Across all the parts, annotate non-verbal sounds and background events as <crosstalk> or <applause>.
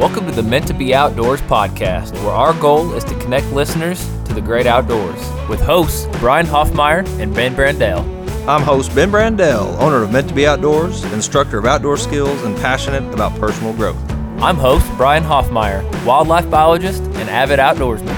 Welcome to the Meant to Be Outdoors podcast, where our goal is to connect listeners to the great outdoors with hosts Brian Hoffmeyer and Ben Brandell. I'm host Ben Brandell, owner of Meant to Be Outdoors, instructor of outdoor skills, and passionate about personal growth. I'm host Brian Hoffmeyer, wildlife biologist and avid outdoorsman.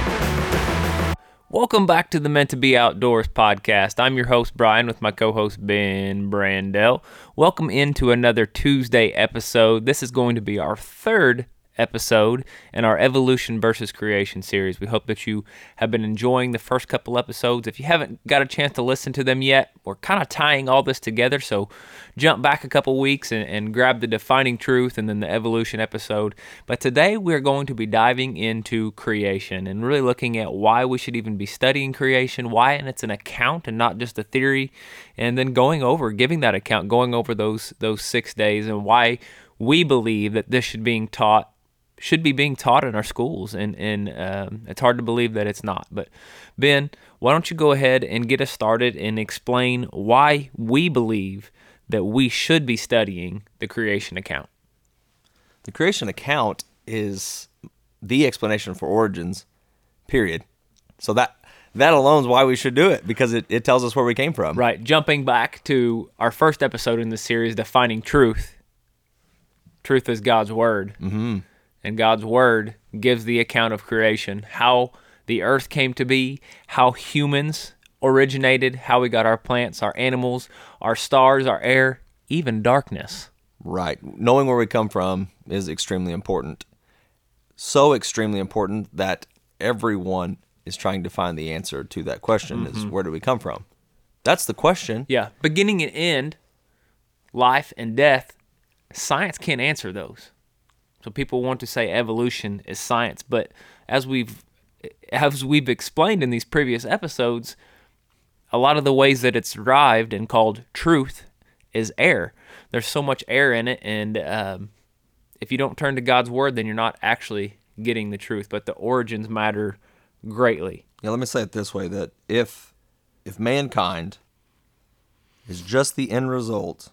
Welcome back to the Meant to Be Outdoors podcast. I'm your host, Brian, with my co host, Ben Brandell. Welcome into another Tuesday episode. This is going to be our third episode in our evolution versus creation series. We hope that you have been enjoying the first couple episodes. If you haven't got a chance to listen to them yet, we're kind of tying all this together. So jump back a couple weeks and, and grab the defining truth and then the evolution episode. But today we're going to be diving into creation and really looking at why we should even be studying creation, why and it's an account and not just a theory, and then going over, giving that account, going over those those six days and why we believe that this should being taught should be being taught in our schools, and and um, it's hard to believe that it's not. But Ben, why don't you go ahead and get us started and explain why we believe that we should be studying the creation account? The creation account is the explanation for origins, period. So that that alone is why we should do it because it, it tells us where we came from. Right. Jumping back to our first episode in this series, defining truth. Truth is God's word. Mm-hmm and God's Word gives the account of creation, how the earth came to be, how humans originated, how we got our plants, our animals, our stars, our air, even darkness. Right. Knowing where we come from is extremely important. So extremely important that everyone is trying to find the answer to that question mm-hmm. is where do we come from? That's the question. Yeah. Beginning and end, life and death, science can't answer those. So people want to say evolution is science, but as we've as we've explained in these previous episodes, a lot of the ways that it's derived and called truth is air. There's so much air in it, and um, if you don't turn to God's word, then you're not actually getting the truth. But the origins matter greatly. Yeah, let me say it this way: that if if mankind is just the end result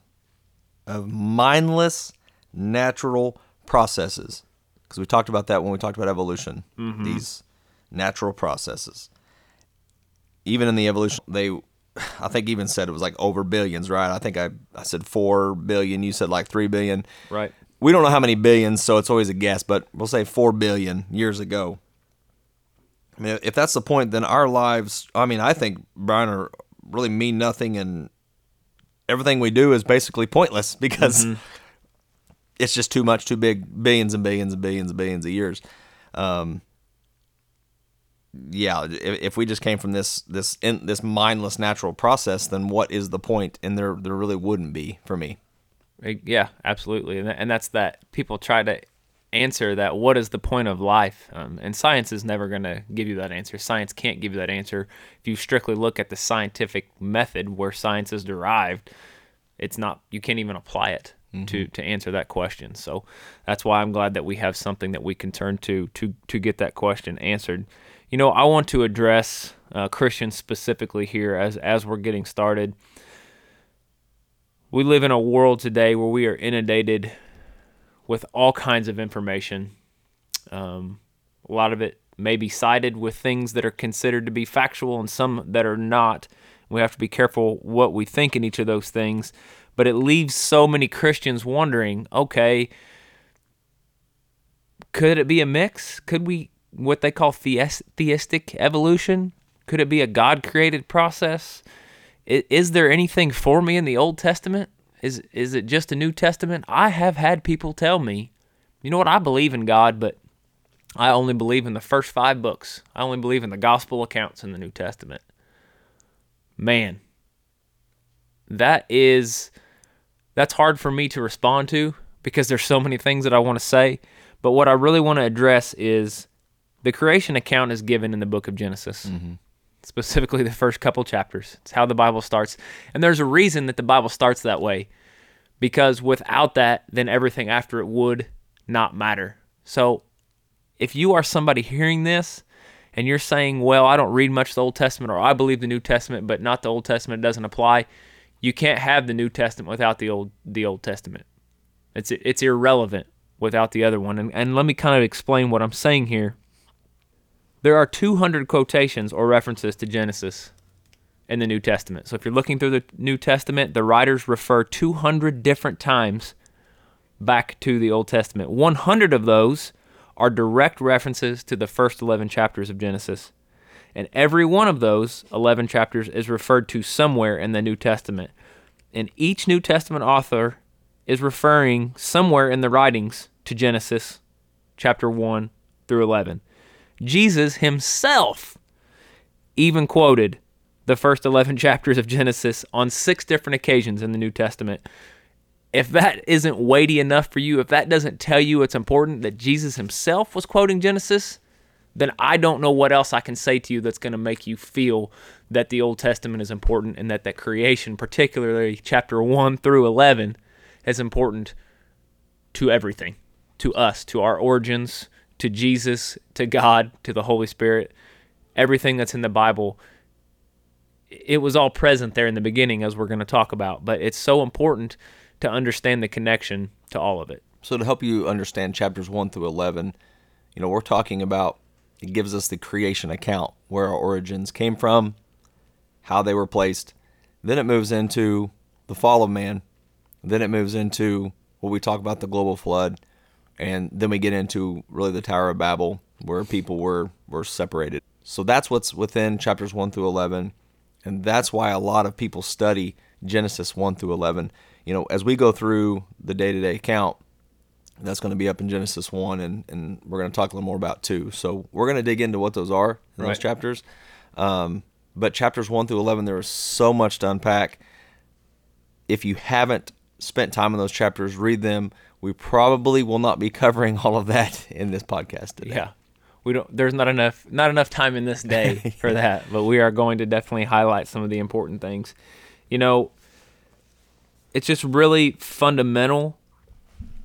of mindless natural processes, because we talked about that when we talked about evolution, mm-hmm. these natural processes. Even in the evolution, they, I think, even said it was like over billions, right? I think I, I said four billion. You said like three billion. Right. We don't know how many billions, so it's always a guess, but we'll say four billion years ago. I mean, if that's the point, then our lives, I mean, I think, Brian, are really mean nothing and everything we do is basically pointless <laughs> because mm-hmm it's just too much, too big, billions and billions and billions and billions of years. Um, yeah, if, if, we just came from this this in, this mindless natural process, then what is the point? And there there really wouldn't be for me. Yeah, absolutely, and and that's that people try to answer that. What is the point of life? Um, and science is never going to give you that answer. Science can't give you that answer. If you strictly look at the scientific method where science is derived, it's not. You can't even apply it mm-hmm. to to answer that question. So that's why I'm glad that we have something that we can turn to to to get that question answered. You know, I want to address uh, Christians specifically here as as we're getting started. We live in a world today where we are inundated with all kinds of information. Um, a lot of it may be cited with things that are considered to be factual and some that are not. We have to be careful what we think in each of those things but it leaves so many Christians wondering, okay, could it be a mix? Could we what they call theistic evolution? Could it be a God created process? Is there anything for me in the Old Testament? Is is it just a New Testament? I have had people tell me, you know what, I believe in God, but I only believe in the first five books. I only believe in the gospel accounts in the New Testament. Man, that is that's hard for me to respond to because there's so many things that I want to say. But what I really want to address is the creation account is given in the book of Genesis. Mm-hmm. Specifically, the first couple chapters. It's how the Bible starts. And there's a reason that the Bible starts that way. Because without that, then everything after it would not matter. So if you are somebody hearing this and you're saying, well, I don't read much of the Old Testament, or I believe the New Testament, but not the Old Testament, it doesn't apply, you can't have the New Testament without the old the Old Testament. It's it's irrelevant without the other one. And, and let me kind of explain what I'm saying here. There are 200 quotations or references to Genesis in the New Testament. So if you're looking through the New Testament, the writers refer 200 different times back to the Old Testament. 100 of those are direct references to the first 11 chapters of Genesis. And every one of those 11 chapters is referred to somewhere in the New Testament. And each New Testament author is referring somewhere in the writings to Genesis chapter 1 through 11. Jesus himself even quoted the first 11 <laughs> chapters of Genesis on six different occasions in the New Testament. If that isn't weighty enough for you, if that doesn't tell you it's important that Jesus himself was quoting Genesis, then I don't know what else I can say to you that's going to make you feel that the Old Testament is important and that that creation, particularly chapter 1 through 11, is important to everything, to us, to our origins, to Jesus, to God, to the Holy Spirit. Everything that's in the Bible, it was all present there in the beginning, as we're going to talk about. But it's so important to understand the connection to all of it. So, to help you understand chapters 1 through 11, you know, we're talking about it gives us the creation account, where our origins came from, how they were placed. Then it moves into the fall of man. Then it moves into what we talk about the global flood. And then we get into really the Tower of Babel, where people were, were separated. So that's what's within chapters 1 through 11. And that's why a lot of people study Genesis 1 through 11. You know, as we go through the day to day account, that's going to be up in Genesis 1, and, and we're going to talk a little more about 2. So we're going to dig into what those are in Right. those chapters. Um, but chapters 1 through 11, there is so much to unpack. If you haven't spent time in those chapters, read them. We probably will not be <laughs> covering all of that in this podcast today. Yeah. We don't there's not enough not enough time in this day <laughs> for that, but we are going to definitely highlight some of the important things. You know, it's just really fundamental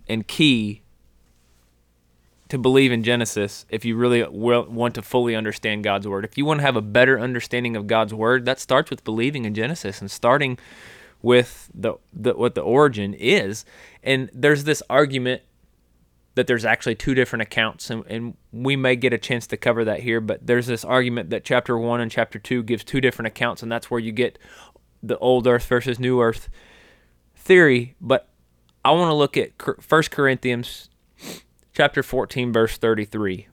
and key to believe in Genesis if you really want to fully understand God's word. If you want to have a better understanding of God's word, that starts with believing in Genesis and starting with the, the what the origin is. And there's this argument that there's actually two different accounts and, and we may get a chance to cover that here but there's this argument that chapter 1 and chapter 2 gives two different accounts and that's where you get the old earth versus new earth theory but i want to look at 1 corinthians chapter 14 verse 33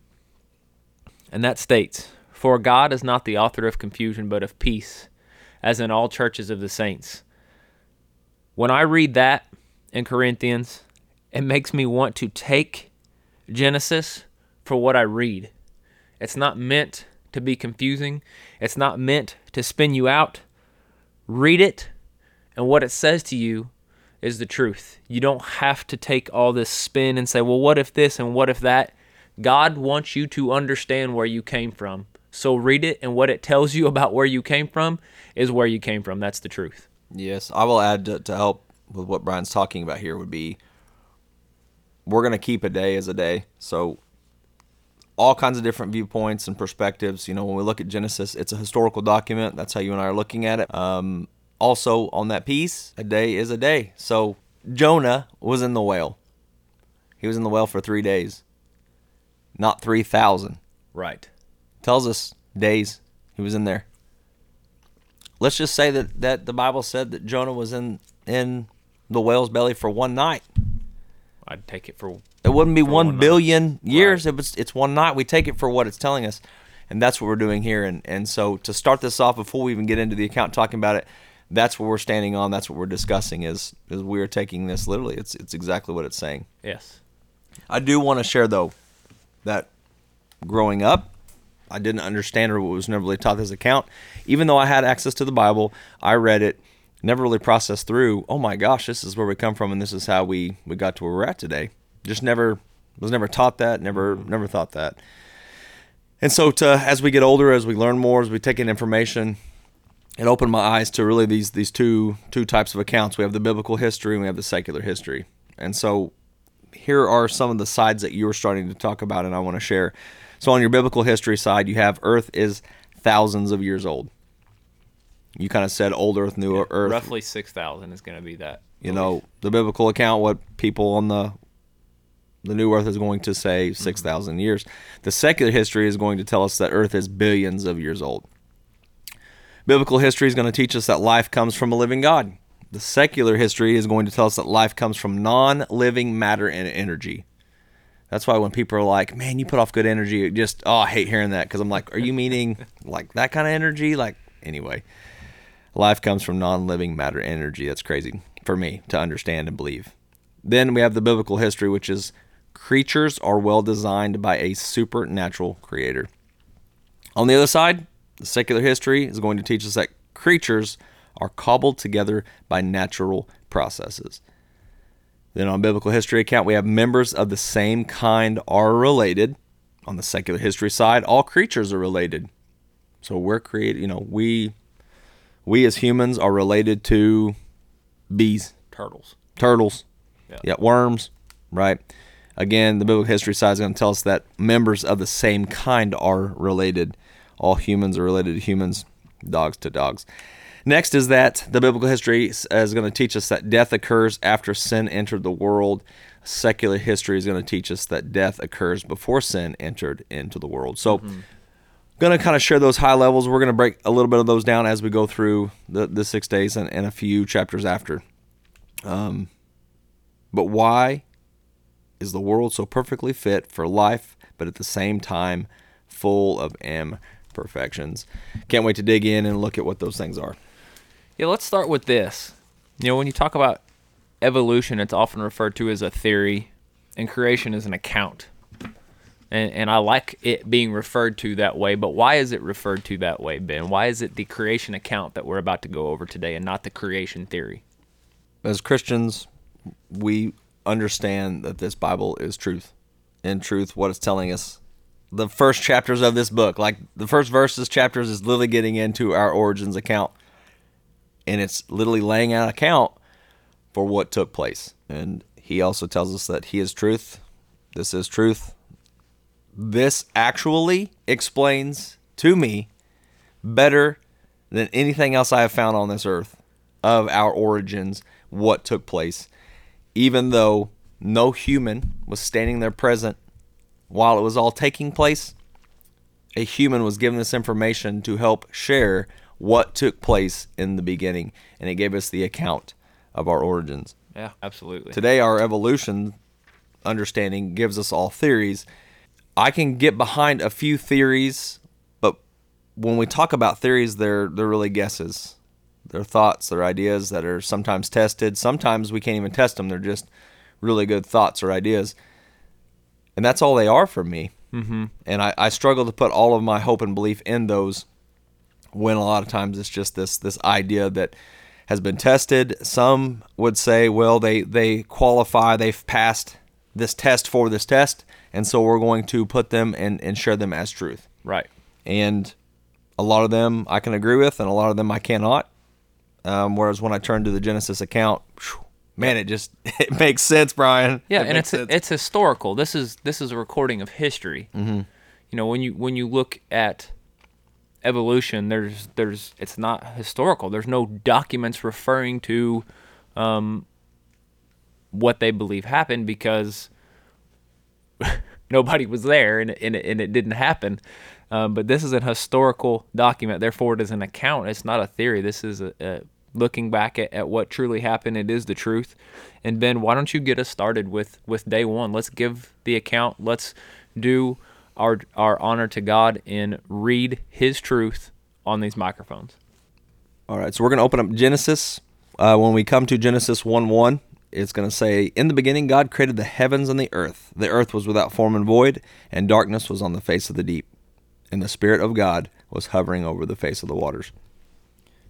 and that states for god is not the author of confusion but of peace as in all churches of the saints when i read that in corinthians it makes me want to take Genesis for what I read. It's not meant to be confusing, it's not meant to spin you out. Read it, and what it says to you is the truth. You don't have to take all this spin and say, well, what if this and what if that? God wants you to understand where you came from. So read it, and what it tells you <laughs> about where you came from is where you came from. That's the truth. Yes, I will add to, to help with what Brian's talking about here would be we're going to keep a day as a day. So all kinds of different viewpoints and perspectives. You know, when we look at Genesis, it's a historical document. That's how you and I are looking at it. Um, also, on that piece, a day is a day. So Jonah was in the whale. He was in the whale for three days, not 3,000. Right. Tells us days he was in there. Let's just say that, that the Bible said that Jonah was in, in the whale's belly for one night. I'd take it for It wouldn't be one one night. billion years. It was, it's one night. We take it for what it's telling us, and that's what we're doing here. And and so to start this off, before we even get into the account talking about it, that's what we're standing on. That's what we're discussing. Is is we are taking this literally. It's it's exactly what it's saying. yes. I do want to share though that growing up, I didn't understand or was never really taught this account. Even though I had access to the Bible, I read it, never really processed through. Oh my gosh, this is where we come from, and this is how we we got to where we're at today. Just never was never taught that. Never never thought that. And so, to as we get older, as we learn more, as we take in information, it opened my eyes to really these these two two types of accounts. We have the biblical history and we have the secular history. And so here are some of the sides that you were starting to talk about and I want to share. So on your biblical history side, you have Earth is thousands of years old. You kind of said old Earth, new Earth. Roughly 6,000 is going to be that. You know, the biblical account, what people on the The new Earth is going to say mm-hmm. 6,000 years. The secular history is going to tell us that Earth is billions of years old. Biblical history is going to teach us that life comes from a living God. The secular history is going to tell us that life comes from non living matter and energy. That's why when people are like, man, you put off good energy, just, oh, I hate hearing that. Because I'm like, are you meaning like that kind of energy? Like, anyway, life comes from non living matter energy. That's crazy for me to understand and believe. Then we have the biblical history, which is creatures are well designed by a supernatural creator. On the other side, the secular history is going to teach us that creatures are cobbled together by natural processes. Then on biblical history account, we have members of the same kind are related. On the secular history side, all creatures are related. So we're created, you know, we we as humans are related to bees, Turtles. turtles, Yeah. yeah, worms, right? Again, the biblical history side is going to tell us that members of the same kind are related. All humans are related to humans, dogs to dogs. Next is that the biblical history is is going to teach us that death occurs after sin entered the world. Secular history is going to teach us that death occurs before sin entered into the world. So, going to kind of share those high levels. We're going to break a little bit of those down as we go through the, the six days and, and a few chapters after. Um, but why is the world so perfectly fit for life, but at the same time full of imperfections? Can't wait to dig in and look at what those things are. Yeah, let's start with this. You know, when you talk about evolution, it's often referred to as a theory, and creation is an account. And, and I like it being referred to that way, but why is it referred to that way, Ben? Why is it the creation account that we're about to go over today and not the creation theory? As Christians, we understand that this Bible is truth. In truth, what it's telling us. The first chapters of this book, like the first verses, chapters, is literally getting into our origins account. And it's literally laying out account for what took place. And he also tells us that he is truth. This is truth. This actually explains to me better than anything else I have found on this earth of our origins, what took place, even though no human was standing there present while it was all taking place. A human was given this information to help share what took place in the beginning, and it gave us the account of our origins. Yeah, absolutely. Today, our evolution understanding gives us all theories. I can get behind a few theories, but when we talk about theories, they're they're really guesses. They're thoughts, they're ideas that are sometimes tested. Sometimes we can't even test them. They're just really good thoughts or ideas, and that's all they are for me. Mm-hmm. And I, I struggle to put all of my hope and belief in those when a lot of times it's just this this idea that has been tested. Some would say, well, they they qualify, they've passed this test for this test, and so we're going to put them and, and share them as truth. right. And a lot of them I can agree with, and a lot of them I cannot. Um, whereas when I turn to the Genesis account, phew, man, it just <laughs> it makes sense, Brian. Yeah, It and it's sense. it's historical. This is this is a recording of history. Mm-hmm. You know, when you when you look at evolution, there's there's it's not historical. There's no documents referring to um, what they believe happened because <laughs> nobody was there and it, and it, and it didn't happen. Um, but this is an historical document, therefore it is an account. It's not a theory. This is a, a looking back at, at what truly happened. It is the truth. And Ben, why don't you get us started with with day one? Let's give the account. Let's do our our honor to God and read His truth on these microphones. All right, so we're going to open up Genesis. Uh, when we come to Genesis 1 1, it's going to say, In the beginning, God created the heavens and the earth. The earth was without form and void, and darkness was on the face of the deep. And the Spirit of God was hovering over the face of the waters.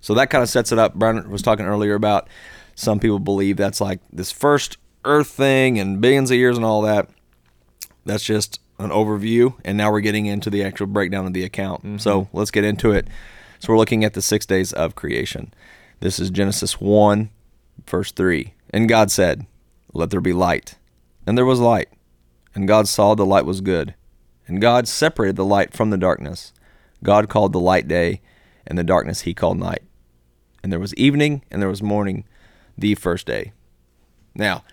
So that kind of sets it up. Brian was talking earlier about some people believe that's like this first earth thing and billions of years and all that. That's just an overview. And now we're getting into the actual breakdown of the account. So mm-hmm. let's get into it. So we're looking at the six days of creation. This is Genesis 1, verse 3. And God said, Let there be light. And there was light. And God saw the light was good. And God separated the light from the darkness. God called the light day, and the darkness he called night. And there was evening, and there was morning, the first day. Now,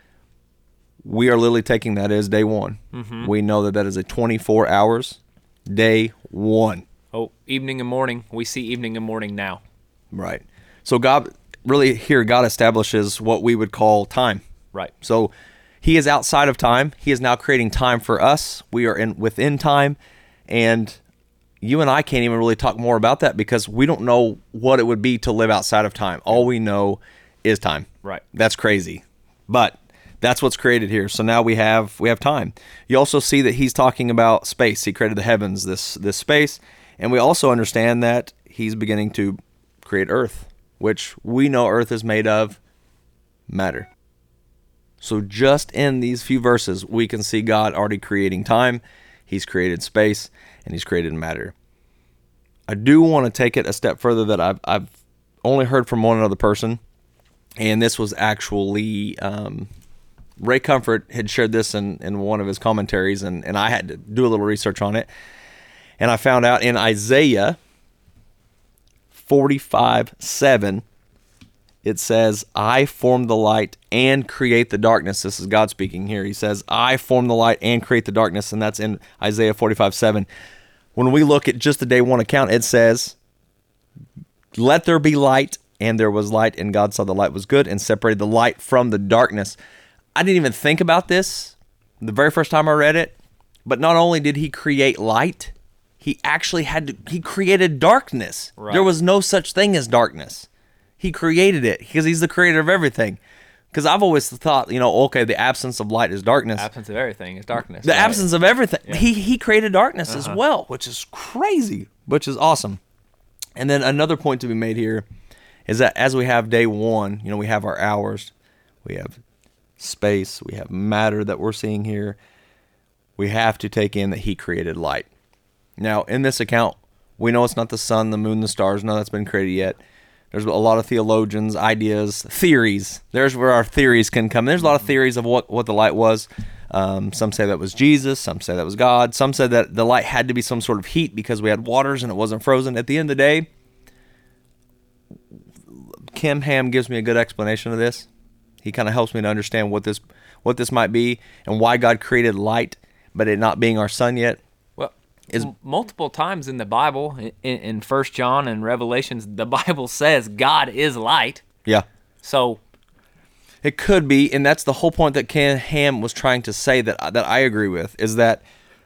we are literally taking that as day one. Mm-hmm. We know that that is a 24 hours, day one. Oh, evening and morning. We see evening and morning now. Right. So God really here God establishes what we would call time. Right. So he is outside of time. He is now creating time for us. We are in within time and you and I can't even really talk more about that because we don't know what it would be to live outside of time. All we know is time. Right. That's crazy. But that's what's created here. So now we have we have time. You also see that he's talking about space. He created the heavens, this this space, and we also understand that he's beginning to create earth, which we know earth is made of matter. So just in these few verses, we can see God already creating time, he's created space, and he's created matter. I do want to take it a step further that I've I've only heard from one other person, and this was actually um, Ray Comfort had shared this in, in one of his commentaries, and, and I had to do a little research on it. And I found out in Isaiah 45 7, it says, I form the light and create the darkness. This is God speaking here. He says, I form the light and create the darkness. And that's in Isaiah 45 7. When we look at just the day one account, it says, Let there be light, and there was light, and God saw the light was good and separated the light from the darkness. I didn't even think about this the very first time I read it, but not only did he create light, he actually had to, he created darkness. Right. There was no such thing as darkness. He created it because he's the creator of everything. Because I've always thought, you know, okay, the absence of light is darkness. Absence of everything is darkness. the right? absence of everything. He he created darkness as uh-huh. well, which is crazy, which is awesome. And then another point to be made here is that as we have day one, you know, we have our hours, we have space, we have matter that we're seeing here. We have to take in that he created light. Now, in this account, we know it's not the sun, the moon, the stars, none of that's been created yet. There's a lot of theologians, ideas, theories. There's where our theories can come. There's a lot of theories of what, what the light was. Um, some say that was Jesus. Some say that was God. Some said that the light had to be some sort of heat because we had waters and it wasn't frozen. At the end of the day, Ken Ham gives me a good explanation of this. He kind of helps me to understand what this what this might be and why God created light, but it not being our sun yet. Is- multiple times in the Bible, in, in First John and Revelations, the Bible <laughs> says God is light. Yeah. So It could be, and that's the whole point that Ken Ham was trying to say that that I agree with is that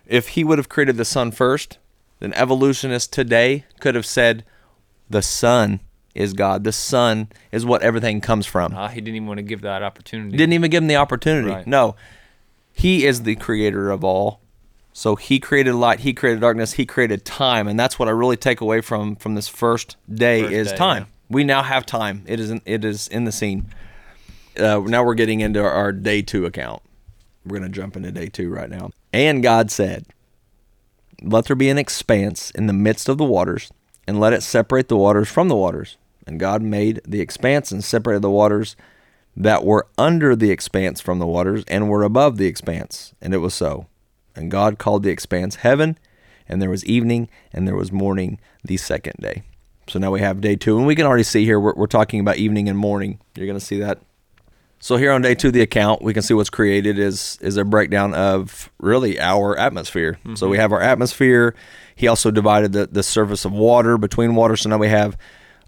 if he would have created the sun first, then evolutionists today could have said the sun is God. The sun is what everything comes from. uh, he didn't even want to give that opportunity. Didn't even give him the opportunity. Right. No. He is the creator of all. So he created light, he created darkness, he created time, and that's what I really take away from from this first day First is day, time. yeah. We now have time. It is in, it is in the scene. Uh, now we're getting into our day 2 account. We're going to jump into day 2 right now. And God said, "Let there be an expanse in the midst of the waters, and let it separate the waters from the waters." And God made the expanse and separated the waters that were under the expanse from the waters and were above the expanse. And it was so. And God called the expanse heaven, and there was evening, and there was morning the second day. So now we have day two, and we can already see here we're, we're talking about evening and morning. You're going to see that. So here on day two of the account, we can see what's created is is a breakdown of really our atmosphere. So we have our atmosphere. He also divided the, the surface of water between water. So now we have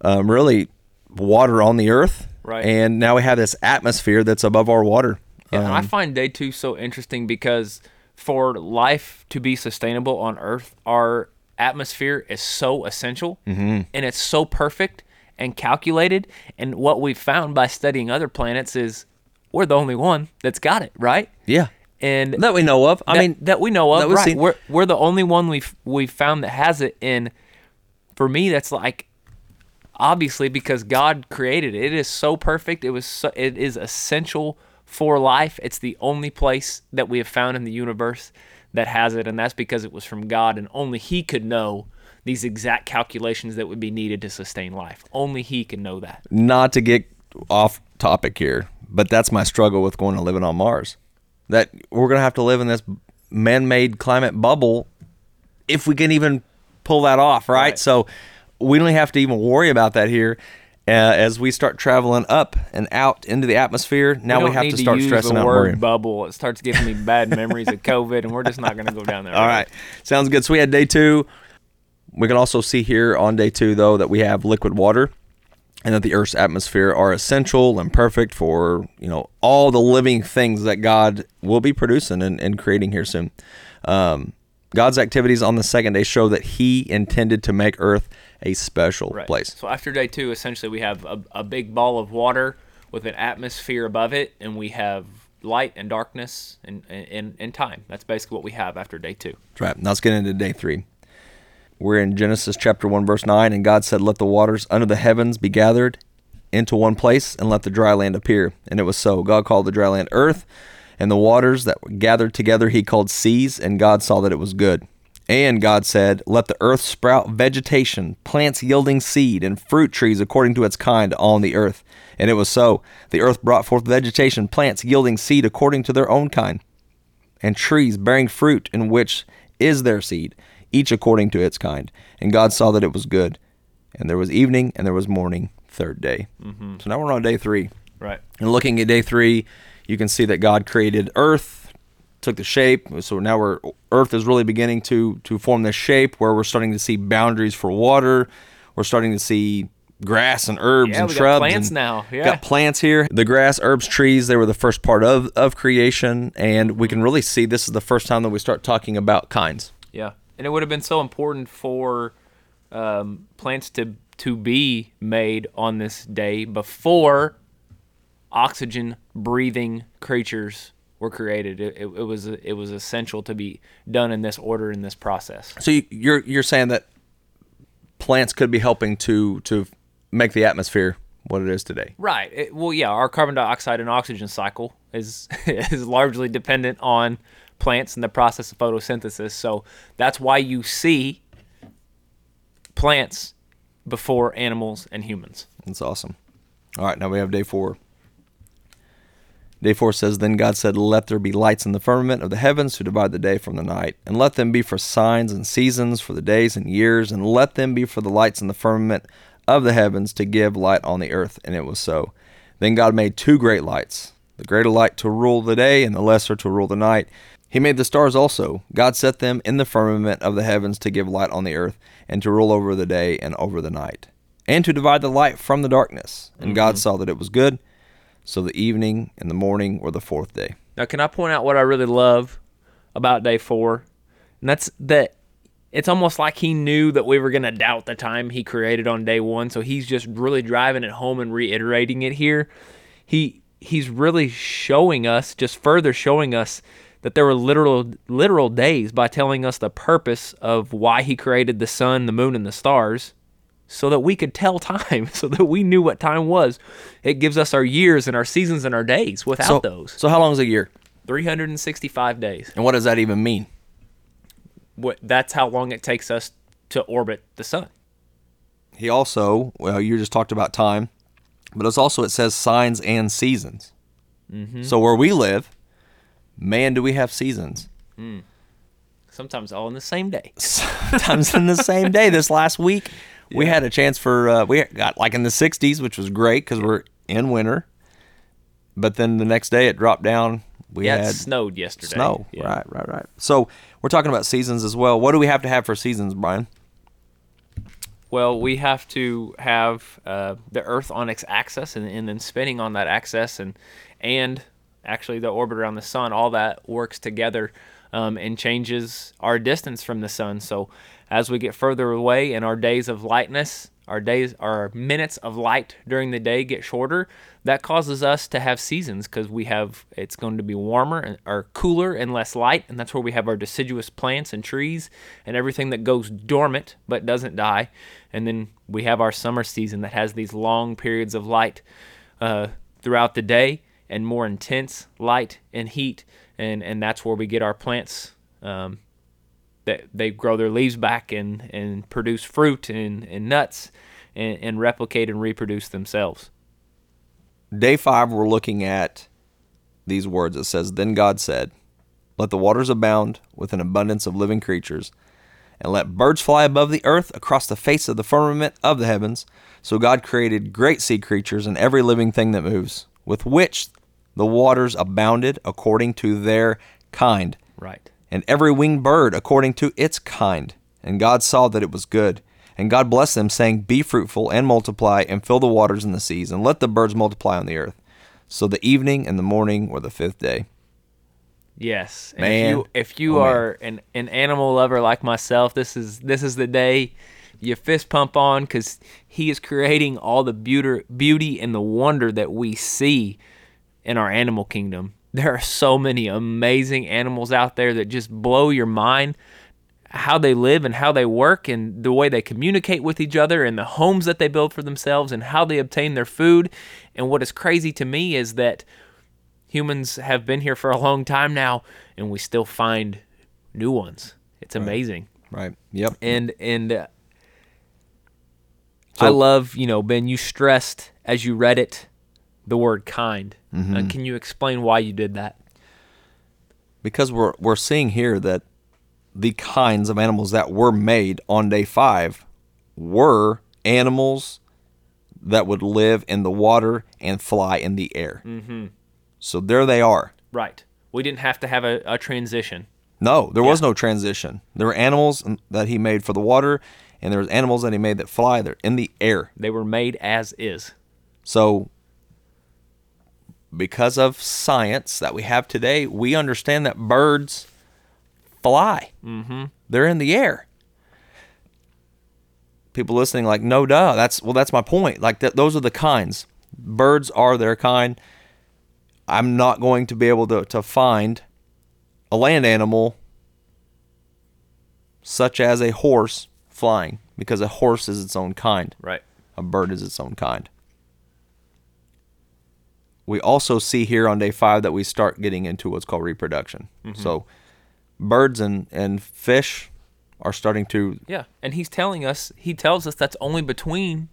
um, really water on the earth, Right. And now we have this atmosphere that's above our water. And I Um, find day two so interesting because for life to be sustainable on Earth, our atmosphere is so essential Mm-hmm. and it's so perfect and calculated. And what we've found by studying other planets is we're the only one that's got it, right? yeah, And that we know of. I that, mean, that we know of, right? seen- We're we're the only one we've we've found that has it. And for me, that's like obviously because God created it. It is so perfect. It was so, it is essential for life. It's the only place that we have found in the universe that has it, and that's because it was from God, and only He could know these exact calculations that would be needed to sustain life. Only He can know that. not to get off topic here, but that's my struggle with going and living on Mars. That we're gonna have to live in this man-made climate bubble if we can even pull that off, right? Right. So we don't have to even worry about that here. Uh, as we start traveling up and out into the atmosphere, now we, don't have to start use stressing out word bubble. It starts giving me bad <laughs> memories of COVID, and we're just not going to go down there. All right. Sounds good. So we had day two. We can also see here on day two, though, that we have liquid water and that the Earth's atmosphere are essential and perfect for, you know, all the living things that God will be producing and, and creating here soon. Um, God's activities on the second day show that he intended to make Earth a special Right. place. So after day two, essentially, we have a, a big ball of water with an atmosphere above it, and we have light and darkness and, and, and time. That's basically what we have after day two. That's right. Now let's get into day three. We're in Genesis chapter 1, verse 9, and God said, Let the waters under the heavens be gathered into one place, and let the dry land appear. And it was so. God called the dry land earth, and the waters that were gathered together he called seas, and God saw that it was good. And God said, Let the earth sprout vegetation, plants yielding seed, and fruit trees according to its kind on the earth. And it was so. The earth brought forth vegetation, plants yielding seed according to their own kind and trees bearing fruit in which is their seed, each according to its kind. And God saw that it was good. And there was evening and there was morning, third day. Mm-hmm. So now we're on day three. Right. And looking at day three, you can see that God created earth, took the shape. So now we're earth is really beginning to to form this shape where we're starting to see boundaries for water. We're starting to see grass and herbs Yeah, and we got shrubs. plants and now. Yeah. Got plants here. The grass, herbs, trees, they were the first part of, of creation. And we can really see this is the first time that we start talking about kinds. Yeah, and it would have been so important for um, plants to to be made on this day before oxygen breathing creatures were created. It, it, it was it was essential to be done in this order in this process. So you, you're you're saying that plants could be helping to to make the atmosphere what it is today. Right. It, well, yeah, our carbon dioxide and oxygen cycle is <laughs> is largely dependent on plants and the process of photosynthesis. So that's why you see plants before animals and humans. That's awesome. All right, now we have day four. Day four says, Then God said, Let there be lights in the firmament of the heavens to divide the day from the night, and let them be for signs and seasons, for the days and years, and let them be for the lights in the firmament of the heavens to give light on the earth. And it was so. Then God made two great lights, the greater light to rule the day, and the lesser to rule the night. He made the stars also. God set them in the firmament of the heavens to give light on the earth, and to rule over the day and over the night, and to divide the light from the darkness. And God mm-hmm. saw that it was good. So the evening and the morning were the fourth day. Now, can I point out what I really love about day four? And that's that it's almost like he knew that we were going to doubt the time he created on day one. So he's just really driving it home and reiterating it here. He he's really showing us, just further showing us that there were literal literal days by telling us the purpose of why he created the sun, the moon, and the stars so that we could tell time, <laughs> so that we knew what time was. It gives us our years and our seasons and our days without So, those. so how long is a year? 365 days. And what does that even mean? What that's how long it takes us to orbit the sun. He also, well, you just talked about time, but it's also, it says signs and seasons. Mm-hmm. So where we live, man, do we have seasons. Mm. Sometimes all in the same day. <laughs> Sometimes in the same day. This last week, we had a chance for, uh, we got like in the 60s, which was great because we're in winter. But then the next day it dropped down. We Yeah, had it snowed yesterday. snow. Yeah. Right, right, right. So we're talking about seasons as well. What do we have to have for seasons, Brian? Well, we have to have uh, the Earth on its axis and, and then spinning on that axis, and and actually the orbit around the sun. All that works together um, and changes our distance from the sun. So as we get further away and our days of lightness, our days, our minutes of light during the day get shorter. That causes us to have seasons because we have it's going to be warmer and, or cooler and less light, and that's where we have our deciduous plants and trees and everything that goes dormant but doesn't die. And then we have our summer season that has these long periods of light uh, throughout the day and more intense light and heat, and and that's where we get our plants. Um, that they grow their leaves back and, and produce fruit and, and nuts and, and replicate and reproduce themselves. Day five, we're looking at these words. It says, Then God said, Let the waters abound with an abundance of living creatures, and let birds fly above the earth across the face of the firmament of the heavens. So God created great sea creatures and every living thing that moves, with which the waters abounded according to their kind, Right. And every winged bird according to its kind. And God saw that it was good. And God blessed them, saying, Be fruitful and multiply, and fill the waters and the seas, and let the birds multiply on the earth. So the evening and the morning were the fifth day. Yes. And Man. if you if you Oh, man. are an, an animal lover like myself, this is this is the day you fist pump on because he is creating all the beauty beauty and the wonder that we see in our animal kingdom. There are so many amazing animals out there that just blow your mind how they live and how they work and the way they communicate with each other and the homes that they build for themselves and how they obtain their food. And what is crazy to me is that humans have been here for a long time now and we still find new ones. It's amazing. Right. Yep. And and uh, I love, you know, Ben, you stressed as you read it the word kind. Uh, can you explain why you did that? because we're we're seeing here that the kinds of animals that were made on day five were animals that would live in the water and fly in the air. Mm-hmm. So there they are. Right. We didn't have to have a, a transition. No, there was no transition. There were animals that he made for the water, and there was animals that he made that fly. They're in the air. They were made as is. So, because of science that we have today, we understand that birds fly. Mm-hmm. They're in the air. People listening, like, no, duh. That's well, that's my point. Like, th- those are the kinds. Birds are their kind. I'm not going to be able to to find a land animal such as a horse flying because a horse is its own kind Right. a bird is its own kind. We also see here on day five that we start getting into what's called reproduction. Mm-hmm. So, birds and, and fish are starting to, Yeah. And he's telling us, he tells us that's only between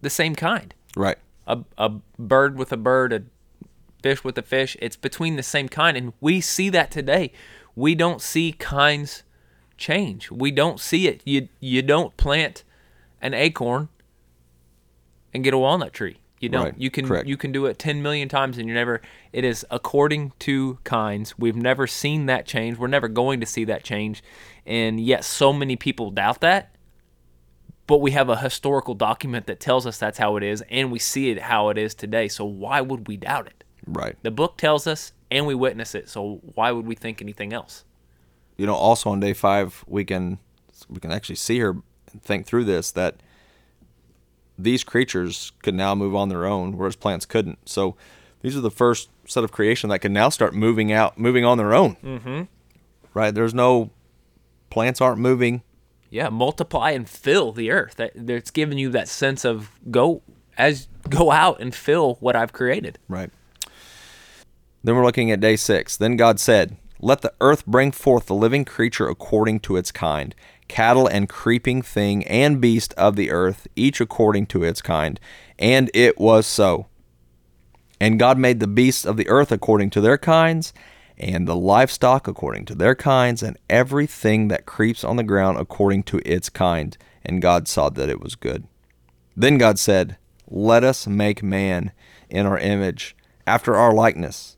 the same kind. right, A, a bird with a bird, a fish with a fish, it's between the same kind. And we see that today. We don't see kinds change. We don't see it. You, you don't plant an acorn and get a walnut tree. You don't. Right, You can correct. you can do it 10 million times and you're never it is according to kinds. We've never seen that change. We're never going to see that change. And yet so many people doubt that. But we have a historical document that tells us that's how it is and we see it how it is today. So why would we doubt it? right. The book tells us and we witness it. So why would we think anything else? You know, also on day five, we can we can actually see and think through this that these creatures could now move on their own, whereas plants couldn't. So these are the first set of creation that can now start moving out, moving on their own. Mm-hmm. Right? There's no plants aren't moving. Yeah, multiply and fill the earth. That that's giving you that sense of go as go out and fill what I've created. Right. Then we're looking at day six. Then God said, Let the earth bring forth the living creature according to its kind, cattle and creeping thing and beast of the earth, each according to its kind. And it was so. And God made the beasts of the earth according to their kinds, and the livestock according to their kinds, and everything that creeps on the ground according to its kind. And God saw that it was good. Then God said, Let us make man in our image, after our likeness,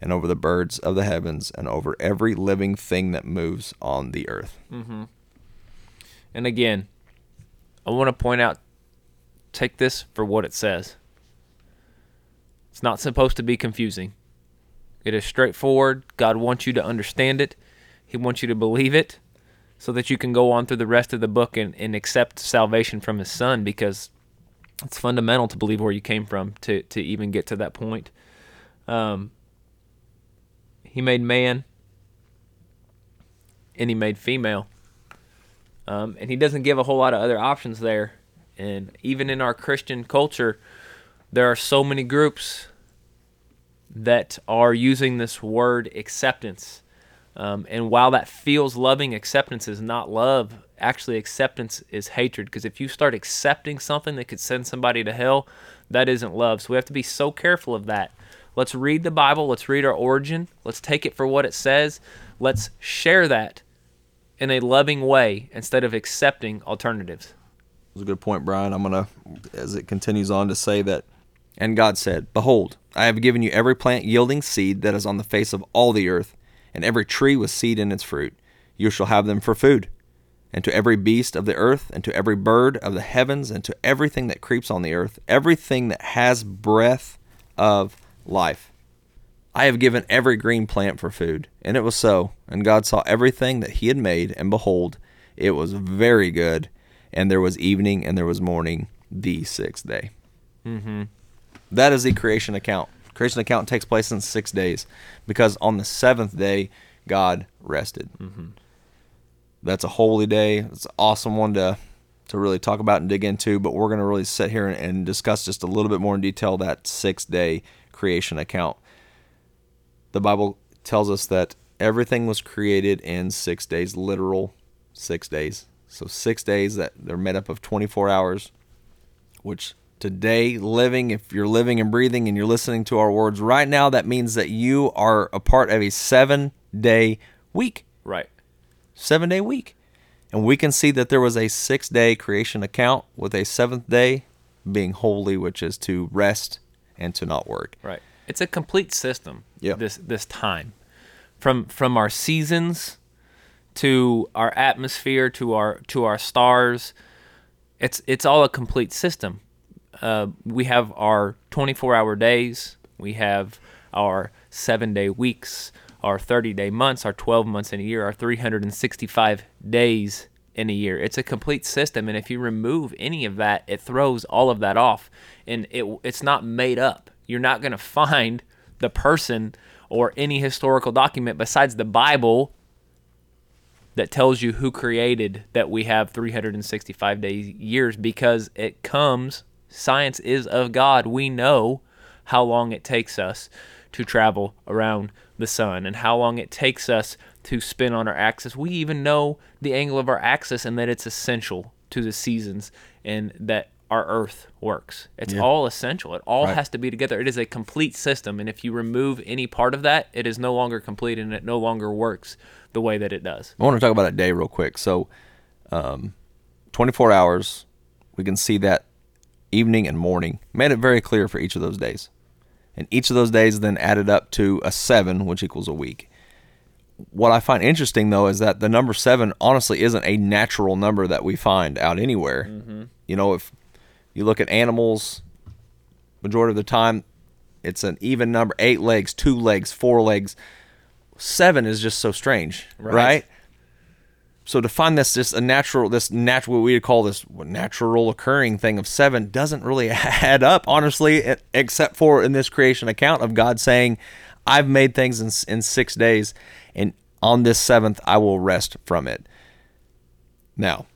and over the birds of the heavens, and over every living thing that moves on the earth. And again, I want to point out take this for what it says. It's not supposed to be confusing. It is straightforward. God wants you to understand it. He wants you to believe it so that you can go on through the rest of the book and, and accept salvation from his son because it's fundamental to believe where you came from to, to even get to that point. Um, he made man and he made female. Um, and he doesn't give a whole lot of other options there. And even in our Christian culture, there are so many groups that are using this word acceptance. Um, and while that feels loving, acceptance is not love. Actually, acceptance is hatred. Because if you start accepting something that could send somebody to hell, that isn't love. So we have to be so careful of that. Let's read the Bible. Let's read our origin. Let's take it for what it says. Let's share that in a loving way instead of accepting alternatives. That's a good point, Brian. I'm going to, as it continues on, to say that, and God said, Behold, I have given you every plant yielding seed that is on the face of all the earth, and every tree with seed in its fruit. You shall have them for food. And to every beast of the earth, and to every bird of the heavens, and to everything that creeps on the earth, everything that has breath of life. I have given every green plant for food. And it was so. And God saw everything that he had made, and behold, it was very good. And there was evening and there was morning the sixth day. Mm-hmm. That is the creation account. Creation account takes place in six days because on the seventh day, God rested. Mm-hmm. That's a holy day. It's an awesome one to to really talk about and dig into, but we're going to really sit here and, and discuss just a little bit more in detail that sixth day creation account. The Bible tells us that everything was created in six days, literal six days. So six days that they're made up of 24 hours, which today, living, if you're living and breathing and you're listening to our words right now, that means that you are a part of a seven day week. Right. Seven day week. And we can see that there was a six day creation account with a seventh day being holy, which is to rest and to not work. Right. It's a complete system. Yeah. This this time, from from our seasons to our atmosphere to our to our stars, it's it's all a complete system. Uh, we have our 24 hour days. We have our seven day weeks, our 30 day months, our 12 months in a year, our 365 days in a year. It's a complete system, and if you remove any of that, it throws all of that off, and it it's not made up. You're not going to find the person or any historical document besides the Bible that tells you who created that we have 365 days years because it comes science is of God. We know how long it takes us to travel around the sun and how long it takes us to spin on our axis. We even know the angle of our axis and that it's essential to the seasons and that our earth works. It's Yeah. all essential. It all Right. has to be together. It is a complete system and if you remove any part of that, it is no longer complete and it no longer works the way that it does. I want to talk about a day real quick. So, um, 24 hours, we can see that evening and morning made it very clear for each of those days. And each of those days then added up to a seven, which equals a week. What I find interesting though is that the number seven honestly isn't a natural number that we find out anywhere. Mm-hmm. You know, if you look at animals, majority of the time, it's an even number eight legs, two legs, four legs. Seven is just so strange, Right. right? So to find this just a natural, this natural, what we would call this natural occurring thing of seven doesn't really <laughs> add up, honestly, except for in this creation account of God saying, "I've made things in, in six days, and on this seventh I will rest from it." Now,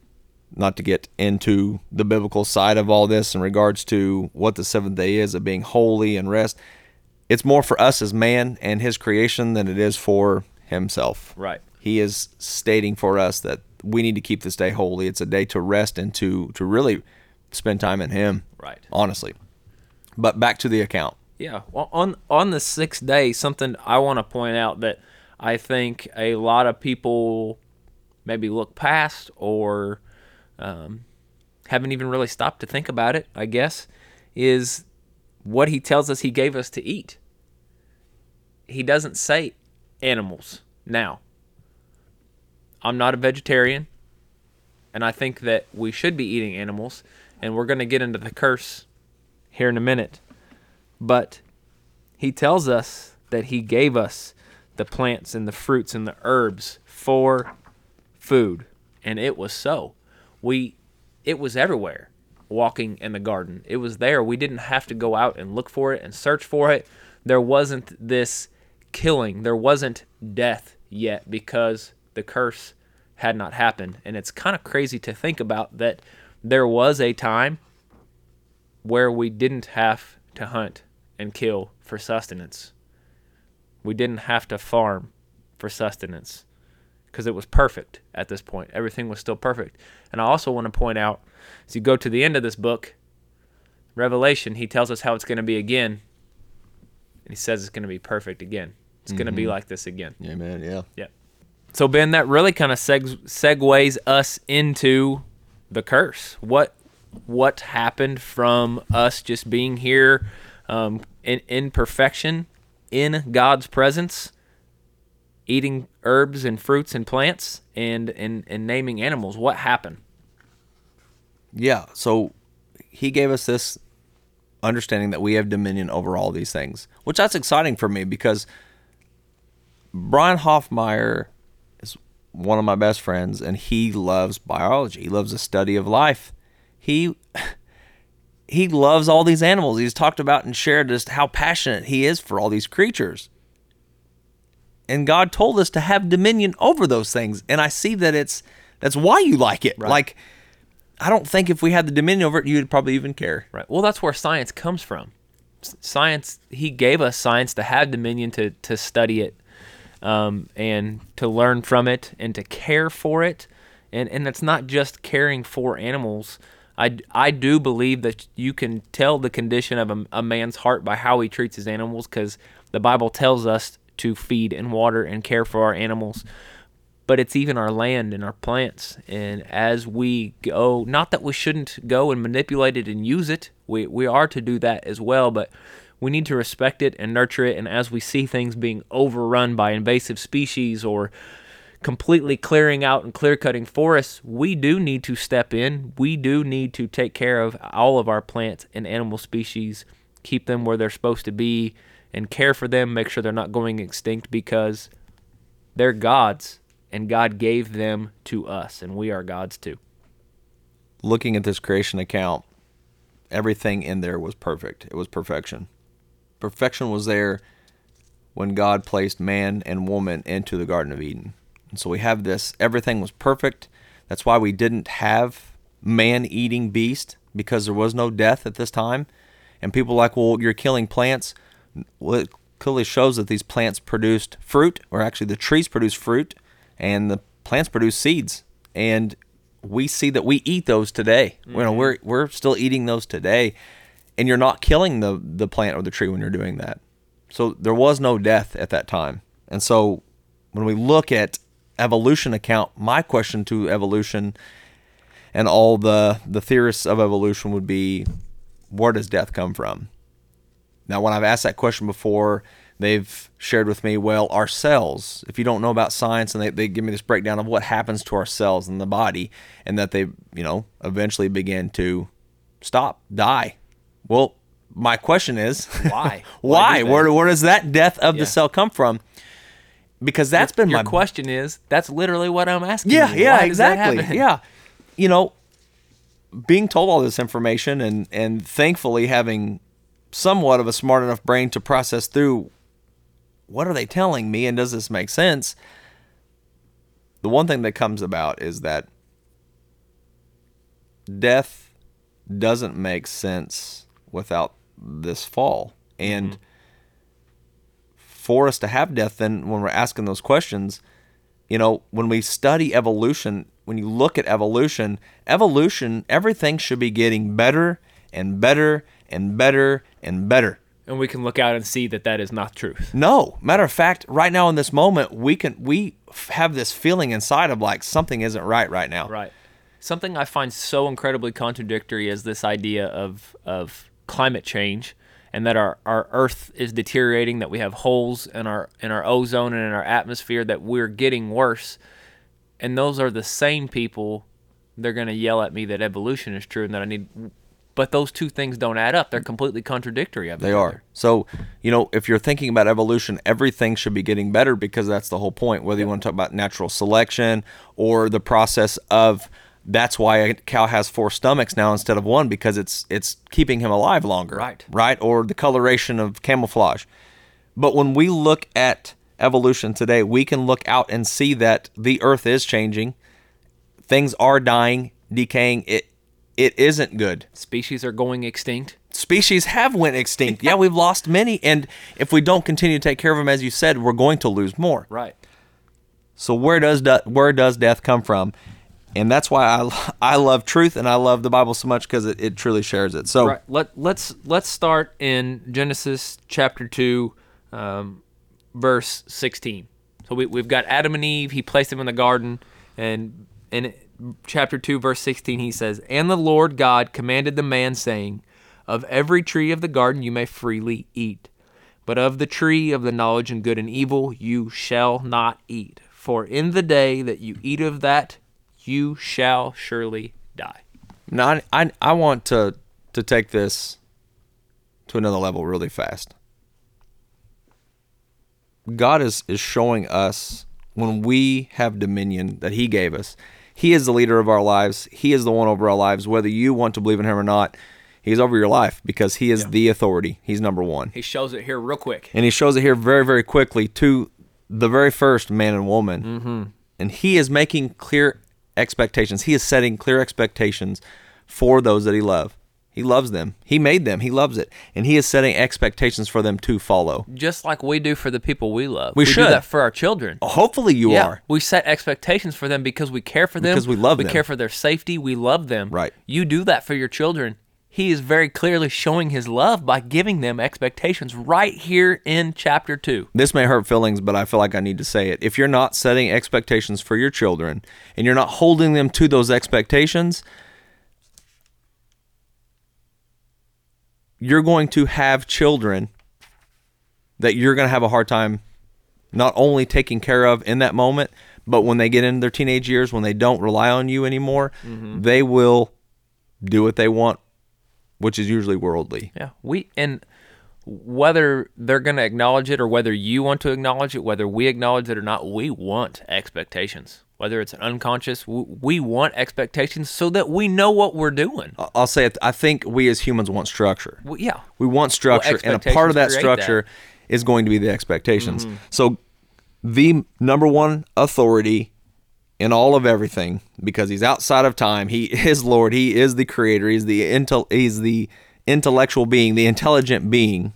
not to get into the biblical side of all this in regards to what the seventh day is of being holy and rest, it's more for us as man and his creation than it is for himself. Right. He is stating for us that we need to keep this day holy. It's a day to rest and to to really spend time in him. Right. Honestly. But back to the account. Yeah. Well, on on the sixth day, something I want to point out that I think a lot of people maybe look past or um, haven't even really stopped to think about it. I guess is what he tells us he gave us to eat. He doesn't say animals. Now, I'm not a vegetarian, and I think that we should be eating animals, and we're going to get into the curse here in a minute. But he tells us that he gave us the plants and the fruits and the herbs for food, and it was so. We it was everywhere walking in the garden. It was there. We didn't have to go out and look for it and search for it. There wasn't this killing. There wasn't death yet because the curse had not happened. And it's kind of crazy to think about that there was a time where we didn't have to hunt and kill for sustenance. We didn't have to farm for sustenance because it was perfect at this point. Everything was still perfect. And I also want to point out as you go to the end of this book, Revelation, he tells us how it's going to be again. And he says it's going to be perfect again. It's going to be like this again. Amen. Yeah. Yeah. So Ben, that really kind of seg- segues us into the curse. What what happened from us just being here um, in in perfection, in God's presence, eating herbs and fruits and plants, and and, and naming animals? What happened? Yeah. So he gave us this understanding that we have dominion over all these things, which that's exciting for me because Brian Hoffmeyer is one of my best friends and he loves biology. He loves the study of life. He he loves all these animals. He's talked about and shared just how passionate he is for all these creatures. And God told us to have dominion over those things. And I see that it's that's why you like it. Right. Like I don't think if we had the dominion over it, you'd probably even care. Right. Well, that's where science comes from. Science. He gave us science to have dominion to to study it, um, and to learn from it and to care for it, and and it's not just caring for animals. I, I do believe that you can tell the condition of a, a man's heart by how he treats his animals because the Bible tells us to feed and water and care for our animals but it's even our land and our plants. And as we go, not that we shouldn't go and manipulate it and use it, we, we are to do that as well, but we need to respect it and nurture it. And as we see things being overrun by invasive species or completely clearing out and clear cutting forests, we do need to step in. We do need to take care of all of our plants and animal species, keep them where they're supposed to be, and care for them, make sure they're not going extinct because they're God's and God gave them to us, and we are God's too. Looking at this creation account, everything in there was perfect. It was perfection. Perfection was there when God placed man and woman into the Garden of Eden. And so we have this everything was perfect. That's why we didn't have man eating beast because there was no death at this time. And people are like, well, you're killing plants. Well, it clearly shows that these plants produced fruit, or actually the trees produce fruit, and the plants produce seeds. And we see that we eat those today. You know, mm-hmm. we're we're still eating those today, and you're not killing the the plant or the tree when you're doing that. So there was no death at that time. And so when we look at evolution account, my question to evolution and all the the theorists of evolution would be where does death come from? Now when I've asked that question before, they've shared with me, well, our cells, if you don't know about science and they, they give me this breakdown of what happens to our cells in the body and that they, you know, eventually begin to stop, die. Well, my question is Why? <laughs> Why why? Where, where does that death of Yeah. the cell come from? Because that's been Your my question is that's literally what I'm asking. yeah, you. yeah, Why exactly. Yeah, you know, being told all this information and and thankfully having somewhat of a smart enough brain to process through what are they telling me and does this make sense? The one thing that comes about is that death doesn't make sense without this fall. And mm-hmm. For us to have death, then when we're asking those questions, you know, when we study evolution, when you look at evolution, evolution, everything should be getting better and better and better and better. And we can look out and see that that is not truth. No, matter of fact, right now in this moment, we can we f- have this feeling inside of like something isn't right right now. Right. Something I find so incredibly contradictory is this idea of of climate change and that our, our earth is deteriorating, that we have holes in our in our ozone and in our atmosphere, that we're getting worse. And those are the same people they're gonna yell at me that evolution is true and that I need but those two things don't add up. They're completely contradictory of They are. So, you know, if you're thinking about evolution, everything should be getting better because that's the whole point. Whether you want to talk about natural selection or the process of that's why a cow has four stomachs now instead of one because it's it's keeping him alive longer. Right. Right? Or the coloration of camouflage. But when we look at evolution today, we can look out and see that the earth is changing, things are dying, decaying. It it isn't good. Species are going extinct. Species have went extinct. Yeah, we've lost many, and if we don't continue to take care of them, as you said, we're going to lose more. Right. So where does de- where does death come from? And that's why I <laughs> I love truth and I love the Bible so much because it, it truly shares it. So Right. Let let's let's start in Genesis chapter two, um, verse sixteen. So we we've got Adam and Eve. He placed them in the garden, and in chapter two, verse sixteen, he says, "And the Lord God commanded the man, saying, Of every tree of the garden you may freely eat, but of the tree of the knowledge and good and evil you shall not eat. For in the day that you eat of that, you shall surely die." now I, I I want to to take this to another level really fast. God is is showing us when we have dominion that He gave us. He is the leader of our lives. He is the one over our lives. Whether you want to believe in Him or not, He's over your life because He is the authority. He's number one. He shows it here real quick. And he shows it here very, very quickly to the very first man and woman. Mm-hmm. And he is making clear expectations. He is setting clear expectations for those that he loves. He loves them. He made them. He loves it. And he is setting expectations for them to follow. just like we do for the people we love. We do should. that for our children. Oh, hopefully you yeah, are. we set expectations for them because we care for them. Because we love We them. We care for their safety. We love them. Right. You do that for your children. He is very clearly showing his love by giving them expectations right here in chapter two. This may hurt feelings, but I feel like I need to say it. If you're not setting expectations for your children and you're not holding them to those expectations, you're going to have children that you're going to have a hard time not only taking care of in that moment, but when they get into their teenage years, when they don't rely on you anymore, mm-hmm. they will do what they want, which is usually worldly. Yeah, we and whether they're going to acknowledge it or whether you want to acknowledge it, whether we acknowledge it or not, we want expectations. Whether it's an unconscious, we want expectations so that we know what we're doing. I'll say it. I think we as humans want structure. Well, yeah, We want structure, and a part of that structure is going to be the expectations. Mm-hmm. So, the number one authority in all of everything, because he's outside of time, he <laughs> is Lord, he is the creator, he's the intel, he's the intellectual being, the intelligent being.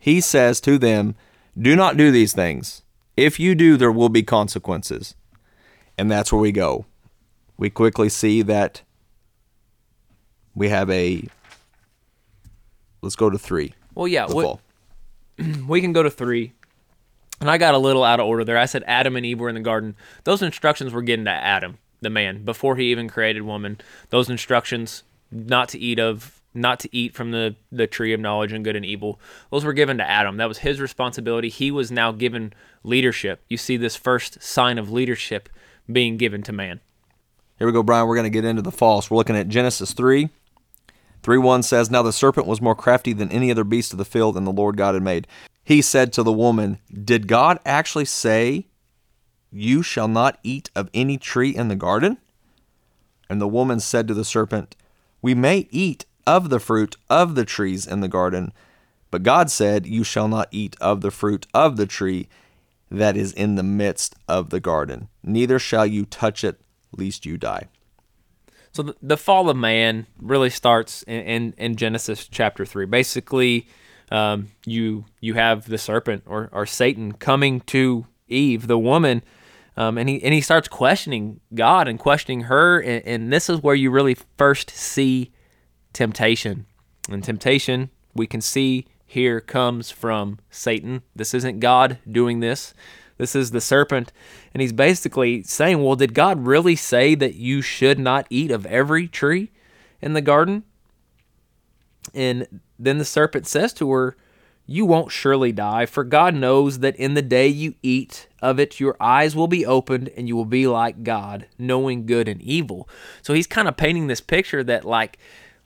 He says to them, "Do not do these things. If you do, there will be consequences." And that's where we go. We quickly see that we have a let's go to three. Well, yeah, we, <clears throat> we can go to three. And I got a little out of order there. I said Adam and Eve were in the garden. Those instructions were given to Adam, the man, before he even created woman. Those instructions not to eat of, not to eat from the the tree of knowledge and good and evil. Those were given to Adam. That was his responsibility. He was now given leadership. You see this first sign of leadership being given to man. Here we go, Brian. We're going to get into the false. We're looking at Genesis 3. 3 1 says, Now the serpent was more crafty than any other beast of the field and the Lord God had made. He said to the woman, Did God actually say, You shall not eat of any tree in the garden? And the woman said to the serpent, We may eat of the fruit of the trees in the garden, but God said, You shall not eat of the fruit of the tree that is in the midst of the garden, neither shall you touch it, lest you die. So the, fall of man really starts in, in, in Genesis chapter three. Basically, um, you you have the serpent or, or Satan coming to Eve, the woman, um, and he and he starts questioning God and questioning her, and, and this is where you really first see temptation. And temptation, we can see here comes from Satan. This isn't God doing this. This is the serpent. And he's basically saying, Well, did God really say that you should not eat of every tree in the garden? And then the serpent says to her, You won't surely die, for God knows that in the day you eat of it, your eyes will be opened and you will be like God, knowing good and evil. So he's kind of painting this picture that, like,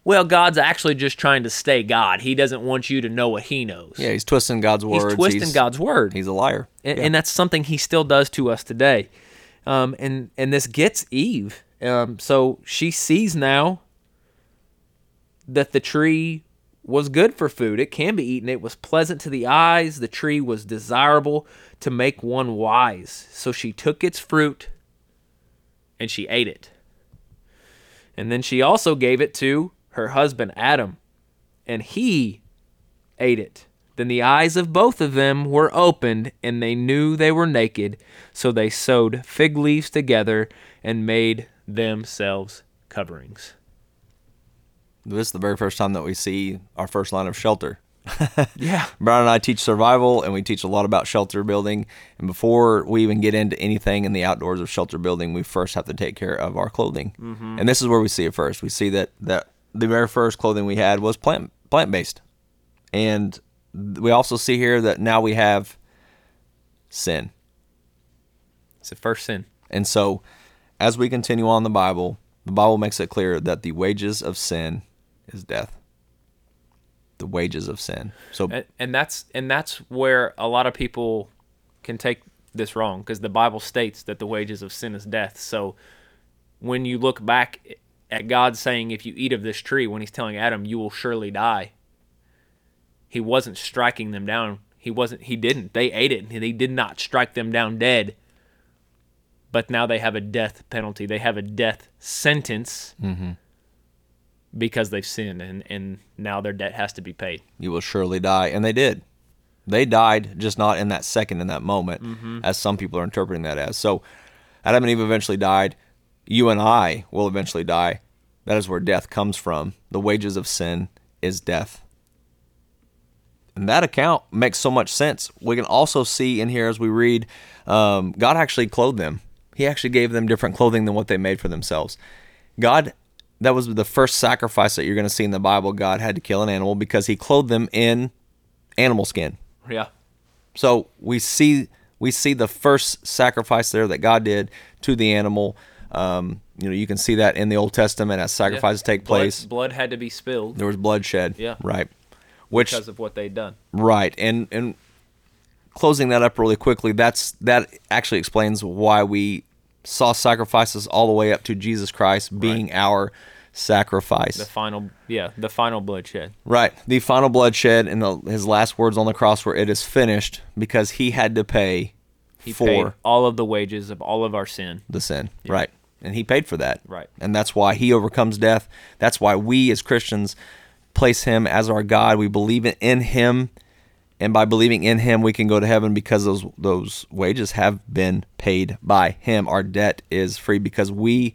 well, God's actually just trying to stay God. He doesn't want you to know what he knows. Yeah, he's twisting God's word. he's words. twisting God's word He's a liar. and, and that's something he still does to us today. Um, and and this gets Eve. Um, so she sees now that the tree was good for food. It can be eaten. It was pleasant to the eyes. The tree was desirable to make one wise. So she took its fruit and she ate it. And then she also gave it to her husband Adam, and he ate it. Then the eyes of both of them were opened, and they knew they were naked. So they sewed fig leaves together and made themselves coverings. This is the very first time that we see our first line of shelter. <laughs> Yeah. Brian and I teach survival, and we teach a lot about shelter building. And before we even get into anything in the outdoors of shelter building, we first have to take care of our clothing. Mm-hmm. And this is where we see it first. We see that that the very first clothing we had was plant plant based, and we also see here that now we have sin. It's the first sin. And so, as we continue on the Bible, the Bible makes it clear that the wages of sin is death. The wages of sin. So, and, and that's and that's where a lot of people can take this wrong because the Bible states that the wages of sin is death. So when you look back at God saying, "If you eat of this tree," when He's telling Adam, "You will surely die," He wasn't striking them down. He wasn't. He didn't. They ate it, and He did not strike them down dead. But now they have a death penalty. They have a death sentence mm-hmm. Because they've sinned, and and now their debt has to be paid. you will surely die. And they did. They died, just not in that second, in that moment, as some people are interpreting that as. So, Adam and Eve eventually died. You and I will eventually die. That is where death comes from. The wages of sin is death. And that account makes so much sense. We can also see in here as we read, um, God actually clothed them. He actually gave them different clothing than what they made for themselves. God, that was the first sacrifice that you're going to see in the Bible. God had to kill an animal because He clothed them in animal skin. Yeah. So we see we see the first sacrifice there that God did to the animal. Um, you know, you can see that in the Old Testament as sacrifices take Blood- place. Blood, had to be spilled There was bloodshed. Yeah. Right. Which because of what they'd done. Right, and and closing that up really quickly, that's that actually explains why we saw sacrifices all the way up to Jesus Christ being our sacrifice. The final, yeah, the final bloodshed. right, the final bloodshed and the, his last words on the cross were, "It is finished," because he had to pay He for paid all of the wages of all of our sin. the sin. Right, and he paid for that. Right. and that's why he overcomes death. That's why we as Christians place him as our God. We believe in him, and by believing in him, we can go to heaven because those those wages have been paid by him. Our debt is free because we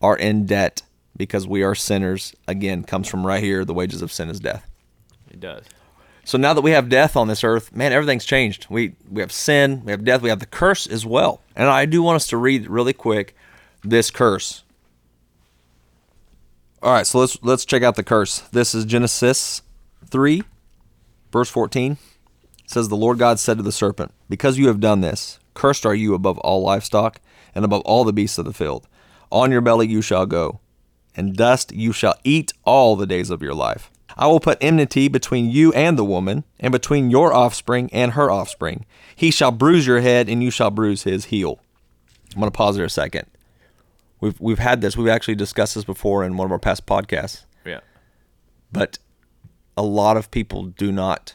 are in debt because we are sinners. Again, comes from right here. The wages of sin is death. It does. So now that we have death on this earth, man, everything's changed. We we have sin, we have death, we have the curse as well. And I do want us to read really quick this curse. All right, so let's let's check out the curse. This is Genesis 3 verse 14. Says the Lord God said to the serpent, "Because you have done this, cursed are you above all livestock and above all the beasts of the field. On your belly you shall go, and dust you shall eat all the days of your life. I will put enmity between you and the woman, and between your offspring and her offspring. He shall bruise your head, and you shall bruise his heel. I'm going to pause there a second. We've, we've had this, we've actually discussed this before in one of our past podcasts, Yeah. but a lot of people do not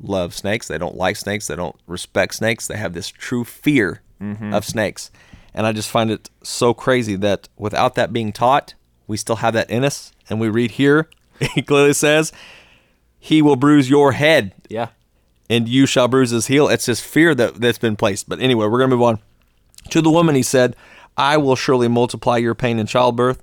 love snakes. They don't like snakes. They don't respect snakes. They have this true fear mm-hmm. of snakes. And I just find it so crazy that without that being taught, we still have that in us. And we read here, <laughs> he clearly says, He will bruise your head Yeah. and you shall bruise his heel. It's this fear that, that's been placed. But anyway, we're going to move on. To the woman, he said, I will surely multiply your pain in childbirth.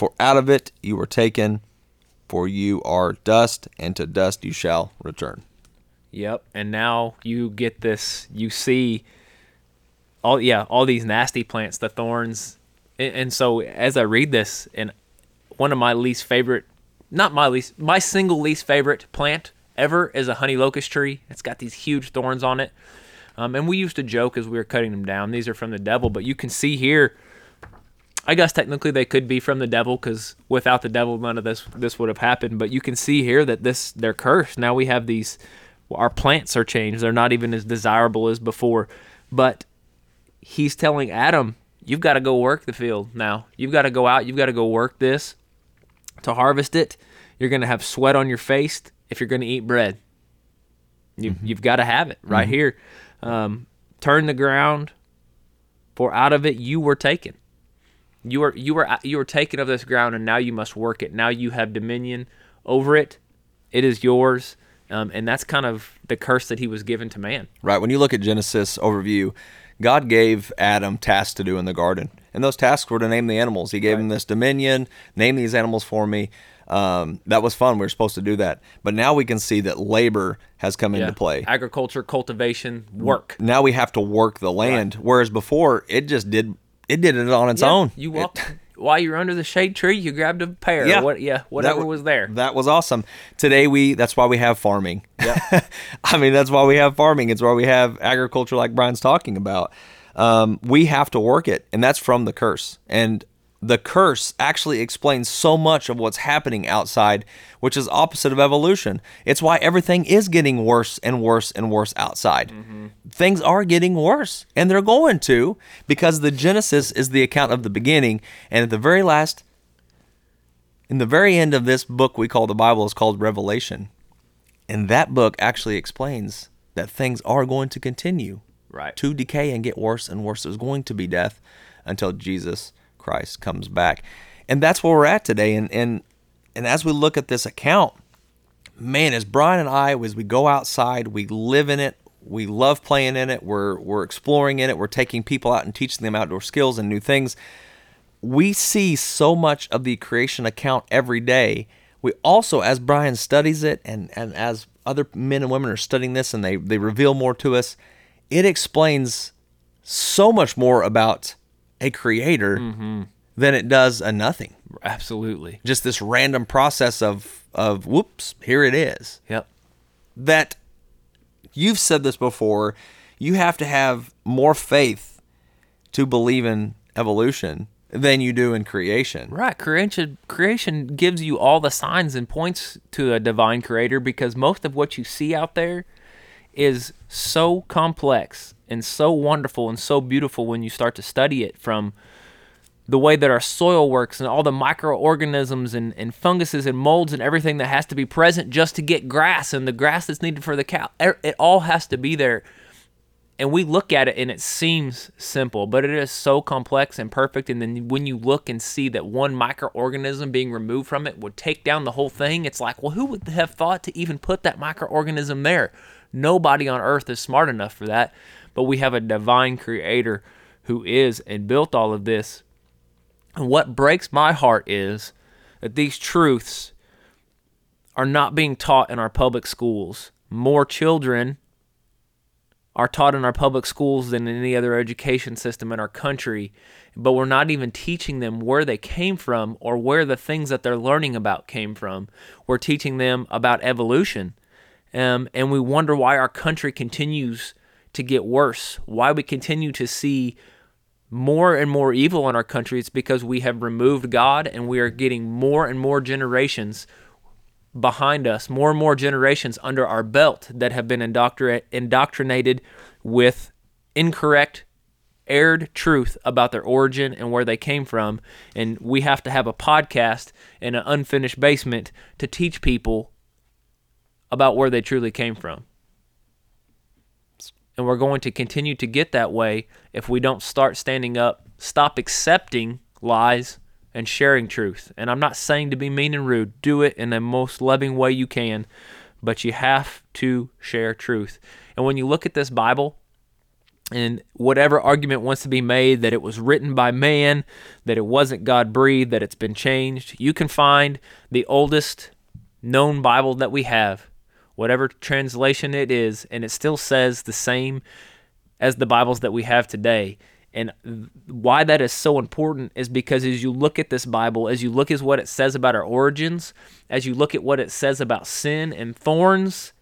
For out of it you were taken, for you are dust, and to dust you shall return. Yep. And now you get this. You see all yeah all these nasty plants, the thorns, and, and so as I read this, and one of my least favorite, not my least, my single least favorite plant ever is a honey locust tree. It's got these huge thorns on it. Um, and we used to joke as we were cutting them down, these are from the devil, but you can see here. I guess technically they could be from the devil because without the devil, none of this this would have happened. But you can see here that this they're cursed. Now we have these, our plants are changed. They're not even as desirable as before. But he's telling Adam, you've got to go work the field now. You've got to go out. You've got to go work this to harvest it. You're going to have sweat on your face if you're going to eat bread. You, Mm-hmm. You've got to have it right here. Um, turn the ground, for out of it you were taken. You are you are you are taken of this ground, and now you must work it. Now you have dominion over it. It is yours, um, and that's kind of the curse that he was given to man. Right. When you look at Genesis overview, God gave Adam tasks to do in the garden. And those tasks were to name the animals. He gave him this dominion, name these animals for me. Um, that was fun. We were supposed to do that. But now we can see that labor has come into play. Agriculture, cultivation, work. Now we have to work the land. Whereas before, it just did it did it on its own. You It- walked while you're under the shade tree. You grabbed a pear. Yeah. what? Yeah. Whatever That was there. That was awesome. Today we that's why we have farming. Yeah. <laughs> I mean that's why we have farming. It's why we have agriculture like Brian's talking about. Um, we have to work it, and that's from the curse. And the curse actually explains so much of what's happening outside, which is opposite of evolution. It's why everything is getting worse and worse and worse outside. Mm-hmm. Things are getting worse, and they're going to because the Genesis is the account of the beginning, and at the very last, in the very end of this book we call the Bible is called Revelation. And that book actually explains that things are going to continue Right. to decay and get worse and worse. There's going to be death until Jesus Christ comes back. And that's where we're at today. And and and as we look at this account, man, as Brian and I, as we go outside, we live in it. We love playing in it. We're we're exploring in it. We're taking people out and teaching them outdoor skills and new things we see so much of the creation account every day. We also, as Brian studies it and, and as other men and women are studying this and they, they reveal more to us, it explains so much more about a creator mm-hmm. than it does a nothing. Absolutely. Just this random process of, of whoops, here it is. Yep. That you've said this before, you have to have more faith to believe in evolution than you do in creation. Right. Creation creation gives you all the signs and points to a divine creator because most of what you see out there is so complex and so wonderful and so beautiful when you start to study it from the way that our soil works and all the microorganisms and, and funguses and molds and everything that has to be present just to get grass and the grass that's needed for the cow. It all has to be there and we look at it and it seems simple, but it is so complex and perfect. And then when you look and see that one microorganism being removed from it would take down the whole thing, it's like, well, who would have thought to even put that microorganism there? Nobody on earth is smart enough for that. But we have a divine creator who is and built all of this. And what breaks my heart is that these truths are not being taught in our public schools. More children are taught in our public schools than in any other education system in our country, but we're not even teaching them where they came from or where the things that they're learning about came from. We're teaching them about evolution. Um, and we wonder why our country continues to get worse, why we continue to see more and more evil in our country. It's because we have removed God and we are getting more and more generations behind us, more and more generations under our belt that have been indoctri- indoctrinated with incorrect, aired truth about their origin and where they came from. And we have to have a podcast in an unfinished basement to teach people about where they truly came from. And we're going to continue to get that way if we don't start standing up, stop accepting lies, and sharing truth. And I'm not saying to be mean and rude. Do it in the most loving way you can, but you have to share truth. And when you look at this Bible, and whatever argument wants to be made that it was written by man, that it wasn't God breathed, that it's been changed, you can find the oldest known Bible that we have, whatever translation it is, and it still says the same as the Bibles that we have today. And why that is so important is because as you look at this Bible, as you look at what it says about our origins, as you look at what it says about sin and thorns,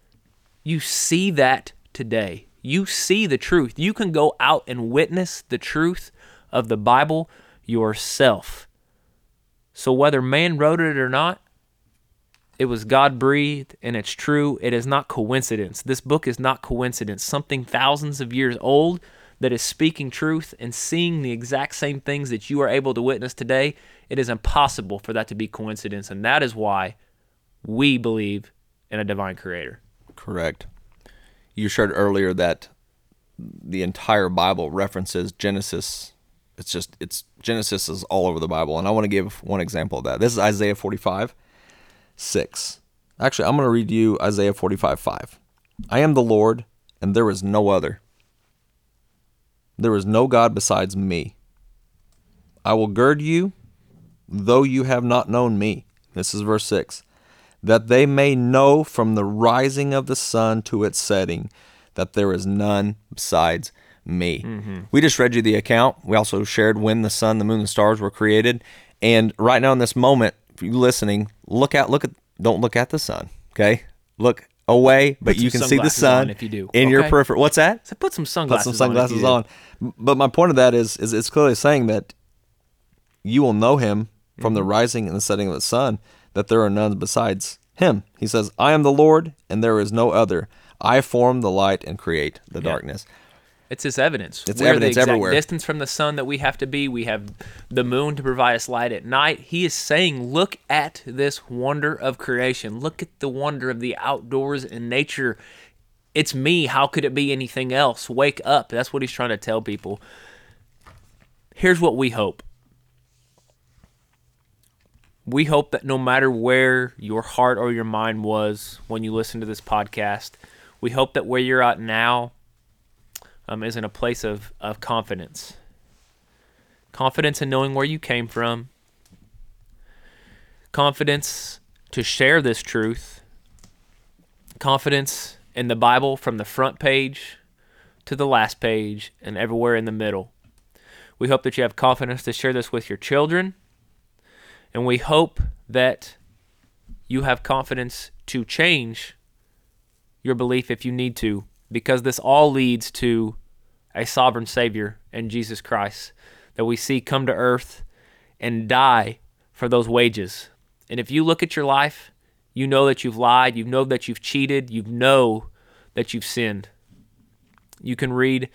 you see that today. You see the truth. You can go out and witness the truth of the Bible yourself. So whether man wrote it or not, it was God breathed and it's true. It is not coincidence. This book is not coincidence. Something thousands of years old that is speaking truth and seeing the exact same things that you are able to witness today, it is impossible for that to be coincidence. And that is why we believe in a divine creator. Correct. You shared earlier that the entire Bible references Genesis. It's just it's Genesis is all over the Bible, and I want to give one example of that. This is Isaiah 45, 6. Actually, I'm going to read you Isaiah 45, 5. I am the Lord, and there is no other. There is no God besides me. I will gird you, though you have not known me. This is verse 6 that they may know from the rising of the sun to its setting that there is none besides me. Mm-hmm. We just read you the account. We also shared when the sun, the moon, the stars were created. And right now in this moment, if you're listening, look out, look at, don't look at the sun. Okay. Look away, but you can see the sun if you do. in your Okay. peripheral. What's that? So put some sunglasses. Put some sunglasses on. on. But my point of that is, is it's clearly saying that you will know him from Mm-hmm. the rising and the setting of the sun, that there are none besides him. He says, I am the Lord, and there is no other. I form the light and create the darkness. It's this evidence. It's We're evidence the exact everywhere. distance from the sun that we have to be. We have the moon to provide us light at night. He is saying, look at this wonder of creation. Look at the wonder of the outdoors and nature. It's me. How could it be anything else? Wake up. That's what he's trying to tell people. Here's what we hope. We hope that no matter where your heart or your mind was when you listen to this podcast, we hope that where you're at now um, is in a place of, of confidence. Confidence in knowing where you came from. Confidence to share this truth. Confidence in the Bible from the front page to the last page and everywhere in the middle. We hope that you have confidence to share this with your children. And we hope that you have confidence to change your belief if you need to, because this all leads to a sovereign Savior in Jesus Christ that we see come to earth and die for those wages. And if you look at your life, you know that you've lied, you know that you've cheated, you know that you've sinned. You can read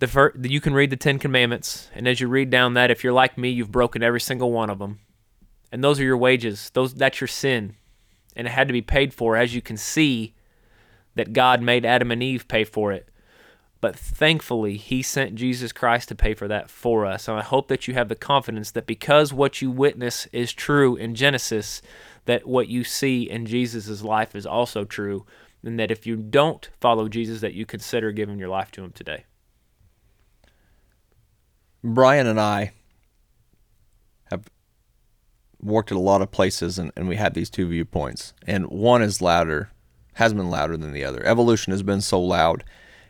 the fir- you can read the 10 commandments and as you read down that if you're like me, you've broken every single one of them. And those are your wages. Those that's your sin and it had to be paid for, as you can see that God made Adam and Eve pay for it. But thankfully, He sent Jesus Christ to pay for that for us. And I hope that you have the confidence that because what you witness is true in Genesis, that what you see in Jesus' life is also true. And that if you don't follow Jesus, that you consider giving your life to Him today. Brian and I have worked at a lot of places and, and we had these two viewpoints. And one is louder, has been louder than the other. Evolution has been so loud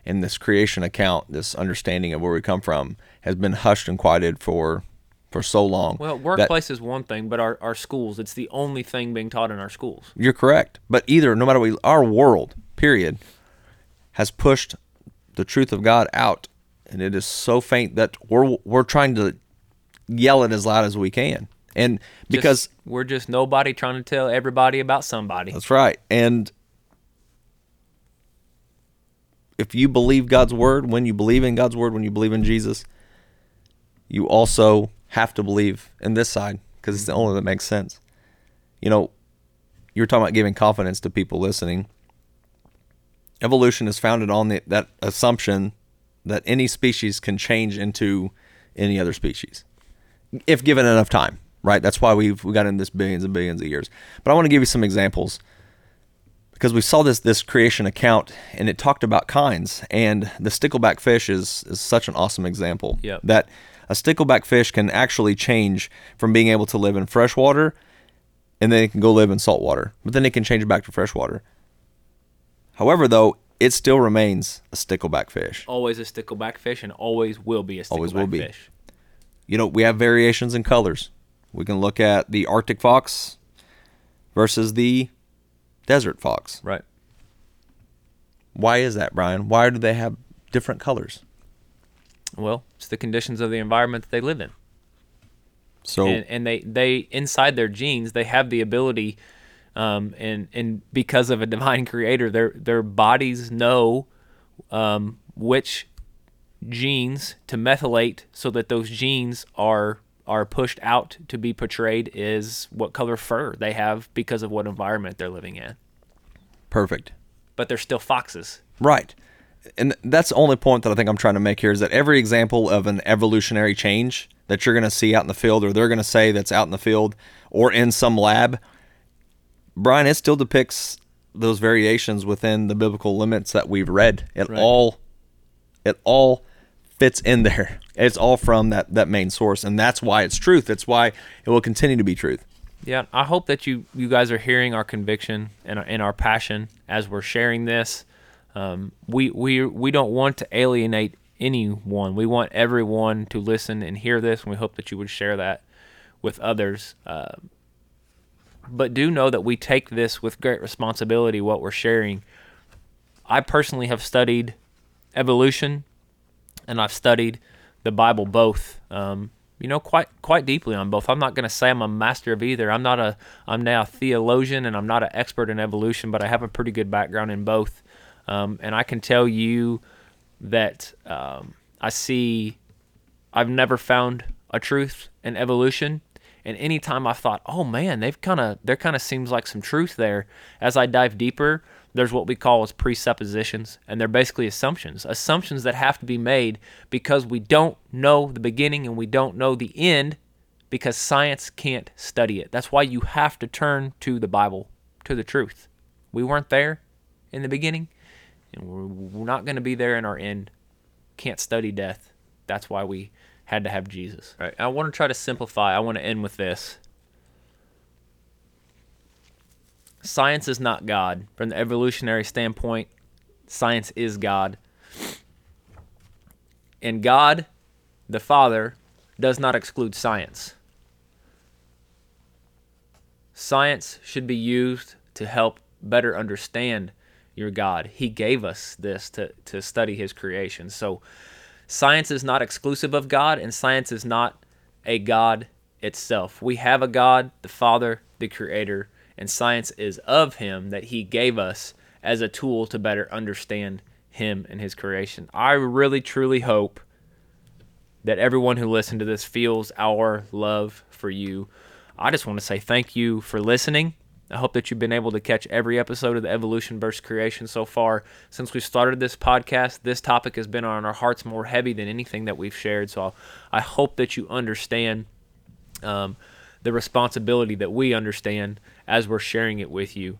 and this creation account, this understanding of where we come from, has been hushed and quieted for for so long. Well, workplace is one thing, but our, our schools, it's the only thing being taught in our schools. You're correct. But either, no matter what, our world, period, has pushed the truth of God out, and it is so faint that we're we're trying to yell it as loud as we can, and because Just- we're just nobody trying to tell everybody about somebody. that's right, and if you believe God's word, when you believe in God's word, when you believe in Jesus, you also have to believe in this side because it's the only that makes sense. You know, you were talking about giving confidence to people listening. Evolution is founded on the, that assumption that any species can change into any other species if given enough time, right? That's why we've we got in this billions and billions of years. But I want to give you some examples because we saw this this creation account and it talked about kinds and the stickleback fish is is such an awesome example Yep. that a stickleback fish can actually change from being able to live in freshwater and then it can go live in saltwater but then it can change back to freshwater however though it still remains a stickleback fish Always a stickleback fish and always will be a stickleback Always will be. fish. you know, we have variations in colors. We can look at the Arctic fox versus the desert fox. Right. Why is that, Brian? Why do they have different colors? Well, it's the conditions of the environment that they live in. So and, and they they inside their genes they have the ability um, and and because of a divine <laughs> creator their their bodies know um, which genes to methylate so that those genes are are pushed out to be portrayed is what color fur they have because of what environment they're living in perfect. but they're still foxes Right. And that's the only point that I think I'm trying to make here is that every example of an evolutionary change that you're going to see out in the field or they're going to say that's out in the field or in some lab, Brian, it still depicts those variations within the biblical limits that we've read. It Right. all it all fits in there. It's all from that that main source and that's why it's truth. That's why it will continue to be truth. Yeah, I hope that you you guys are hearing our conviction and our, and our passion as we're sharing this. Um, we we we don't want to alienate anyone. We want everyone to listen and hear this, and we hope that you would share that with others. Uh, but do know that we take this with great responsibility. What we're sharing. I personally have studied evolution, and I've studied the Bible both. Um, you know, quite quite deeply on both. I'm not going to say I'm a master of either. I'm not a I'm now a theologian, and I'm not an expert in evolution, but I have a pretty good background in both. Um, and I can tell you that um, I see I've never found a truth in evolution. And anytime I thought, oh man, they've kind of there kind of seems like some truth there. As I dive deeper, there's what we call as presuppositions, and they're basically assumptions. Assumptions that have to be made because we don't know the beginning and we don't know the end because science can't study it. That's why you have to turn to the Bible, to the truth. We weren't there in the beginning, and we're, not going to be there in our end. Can't study death. That's why we had to have Jesus. Right. I want to try to simplify. I want to end with this. Science is not God. From the evolutionary standpoint, science is God. And God, the Father, does not exclude science. Science should be used to help better understand your God. He gave us this to, to study His creation. So, science is not exclusive of God, and science is not a God itself. We have a God, the Father, the Creator, and science is of Him that He gave us as a tool to better understand Him and His creation. I really, truly hope that everyone who listened to this feels our love for you. I just want to say thank you for listening. I hope that you've been able to catch every episode of the Evolution versus Creation so far. Since we started this podcast, this topic has been on our hearts more heavy than anything that we've shared. So I hope that you understand um, the responsibility that we understand as we're sharing it with you.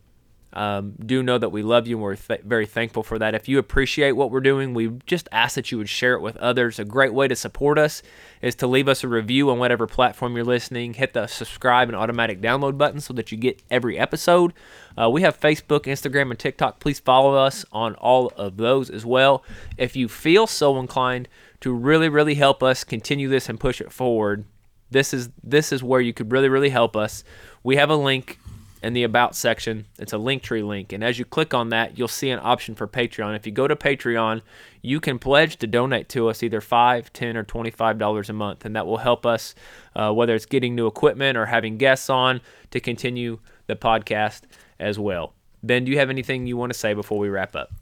Um, do know that we love you and we're th- very thankful for that. If you appreciate what we're doing, we just ask that you would share it with others. A great way to support us is to leave us a review on whatever platform you're listening. Hit the subscribe and automatic download button so that you get every episode. Uh, we have Facebook, Instagram, and TikTok. Please follow us on all of those as well. If you feel so inclined to really, really help us continue this and push it forward, this is this is where you could really, really help us. We have a link in the about section. It's a Linktree link, and as you click on that, you'll see an option for Patreon. If you go to Patreon, you can pledge to donate to us either five, ten, or twenty-five dollars a month, and that will help us, uh, whether it's getting new equipment or having guests on to continue the podcast as well. Ben, do you have anything you want to say before we wrap up?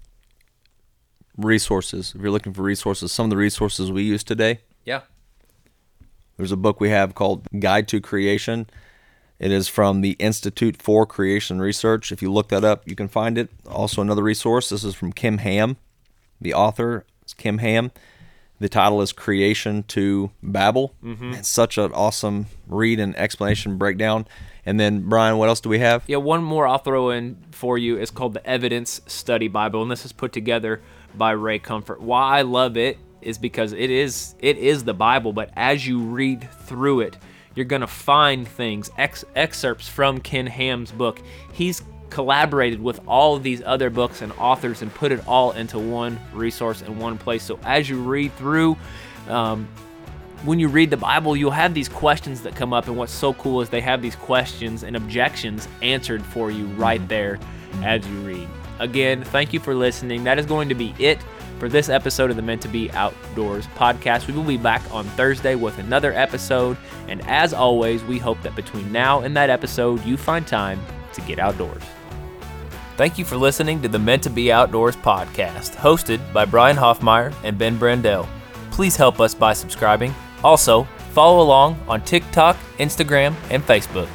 Resources. If you're looking for resources, some of the resources we use today, Yeah. There's a book we have called Guide to Creation. It is from the Institute for Creation Research. If you look that up, you can find it. Also, another resource. This is from Ken Ham. The author is Ken Ham. The title is Creation to Babel. Mm-hmm. It's such an awesome read and explanation breakdown. And then, Brian, what else do we have? Yeah, one more I'll throw in for you is called the Evidence Study Bible, and this is put together by Ray Comfort. Why I love it is because it is it is the Bible, but as you read through it, you're gonna find things, ex- excerpts from Ken Ham's book. He's collaborated with all of these other books and authors and put it all into one resource in one place. So as you read through, um, when you read the Bible, you'll have these questions that come up, and what's so cool is they have these questions and objections answered for you right there as you read. Again, thank you for listening. That is going to be it for this episode of the Meant to Be Outdoors podcast. We will be back on Thursday with another episode. And as always, we hope that between now and that episode, you find time to get outdoors. Thank you for listening to the Meant to Be Outdoors podcast, hosted by Brian Hoffmeyer and Ben Brandell. Please help us by subscribing. Also, follow along on TikTok, Instagram, and Facebook.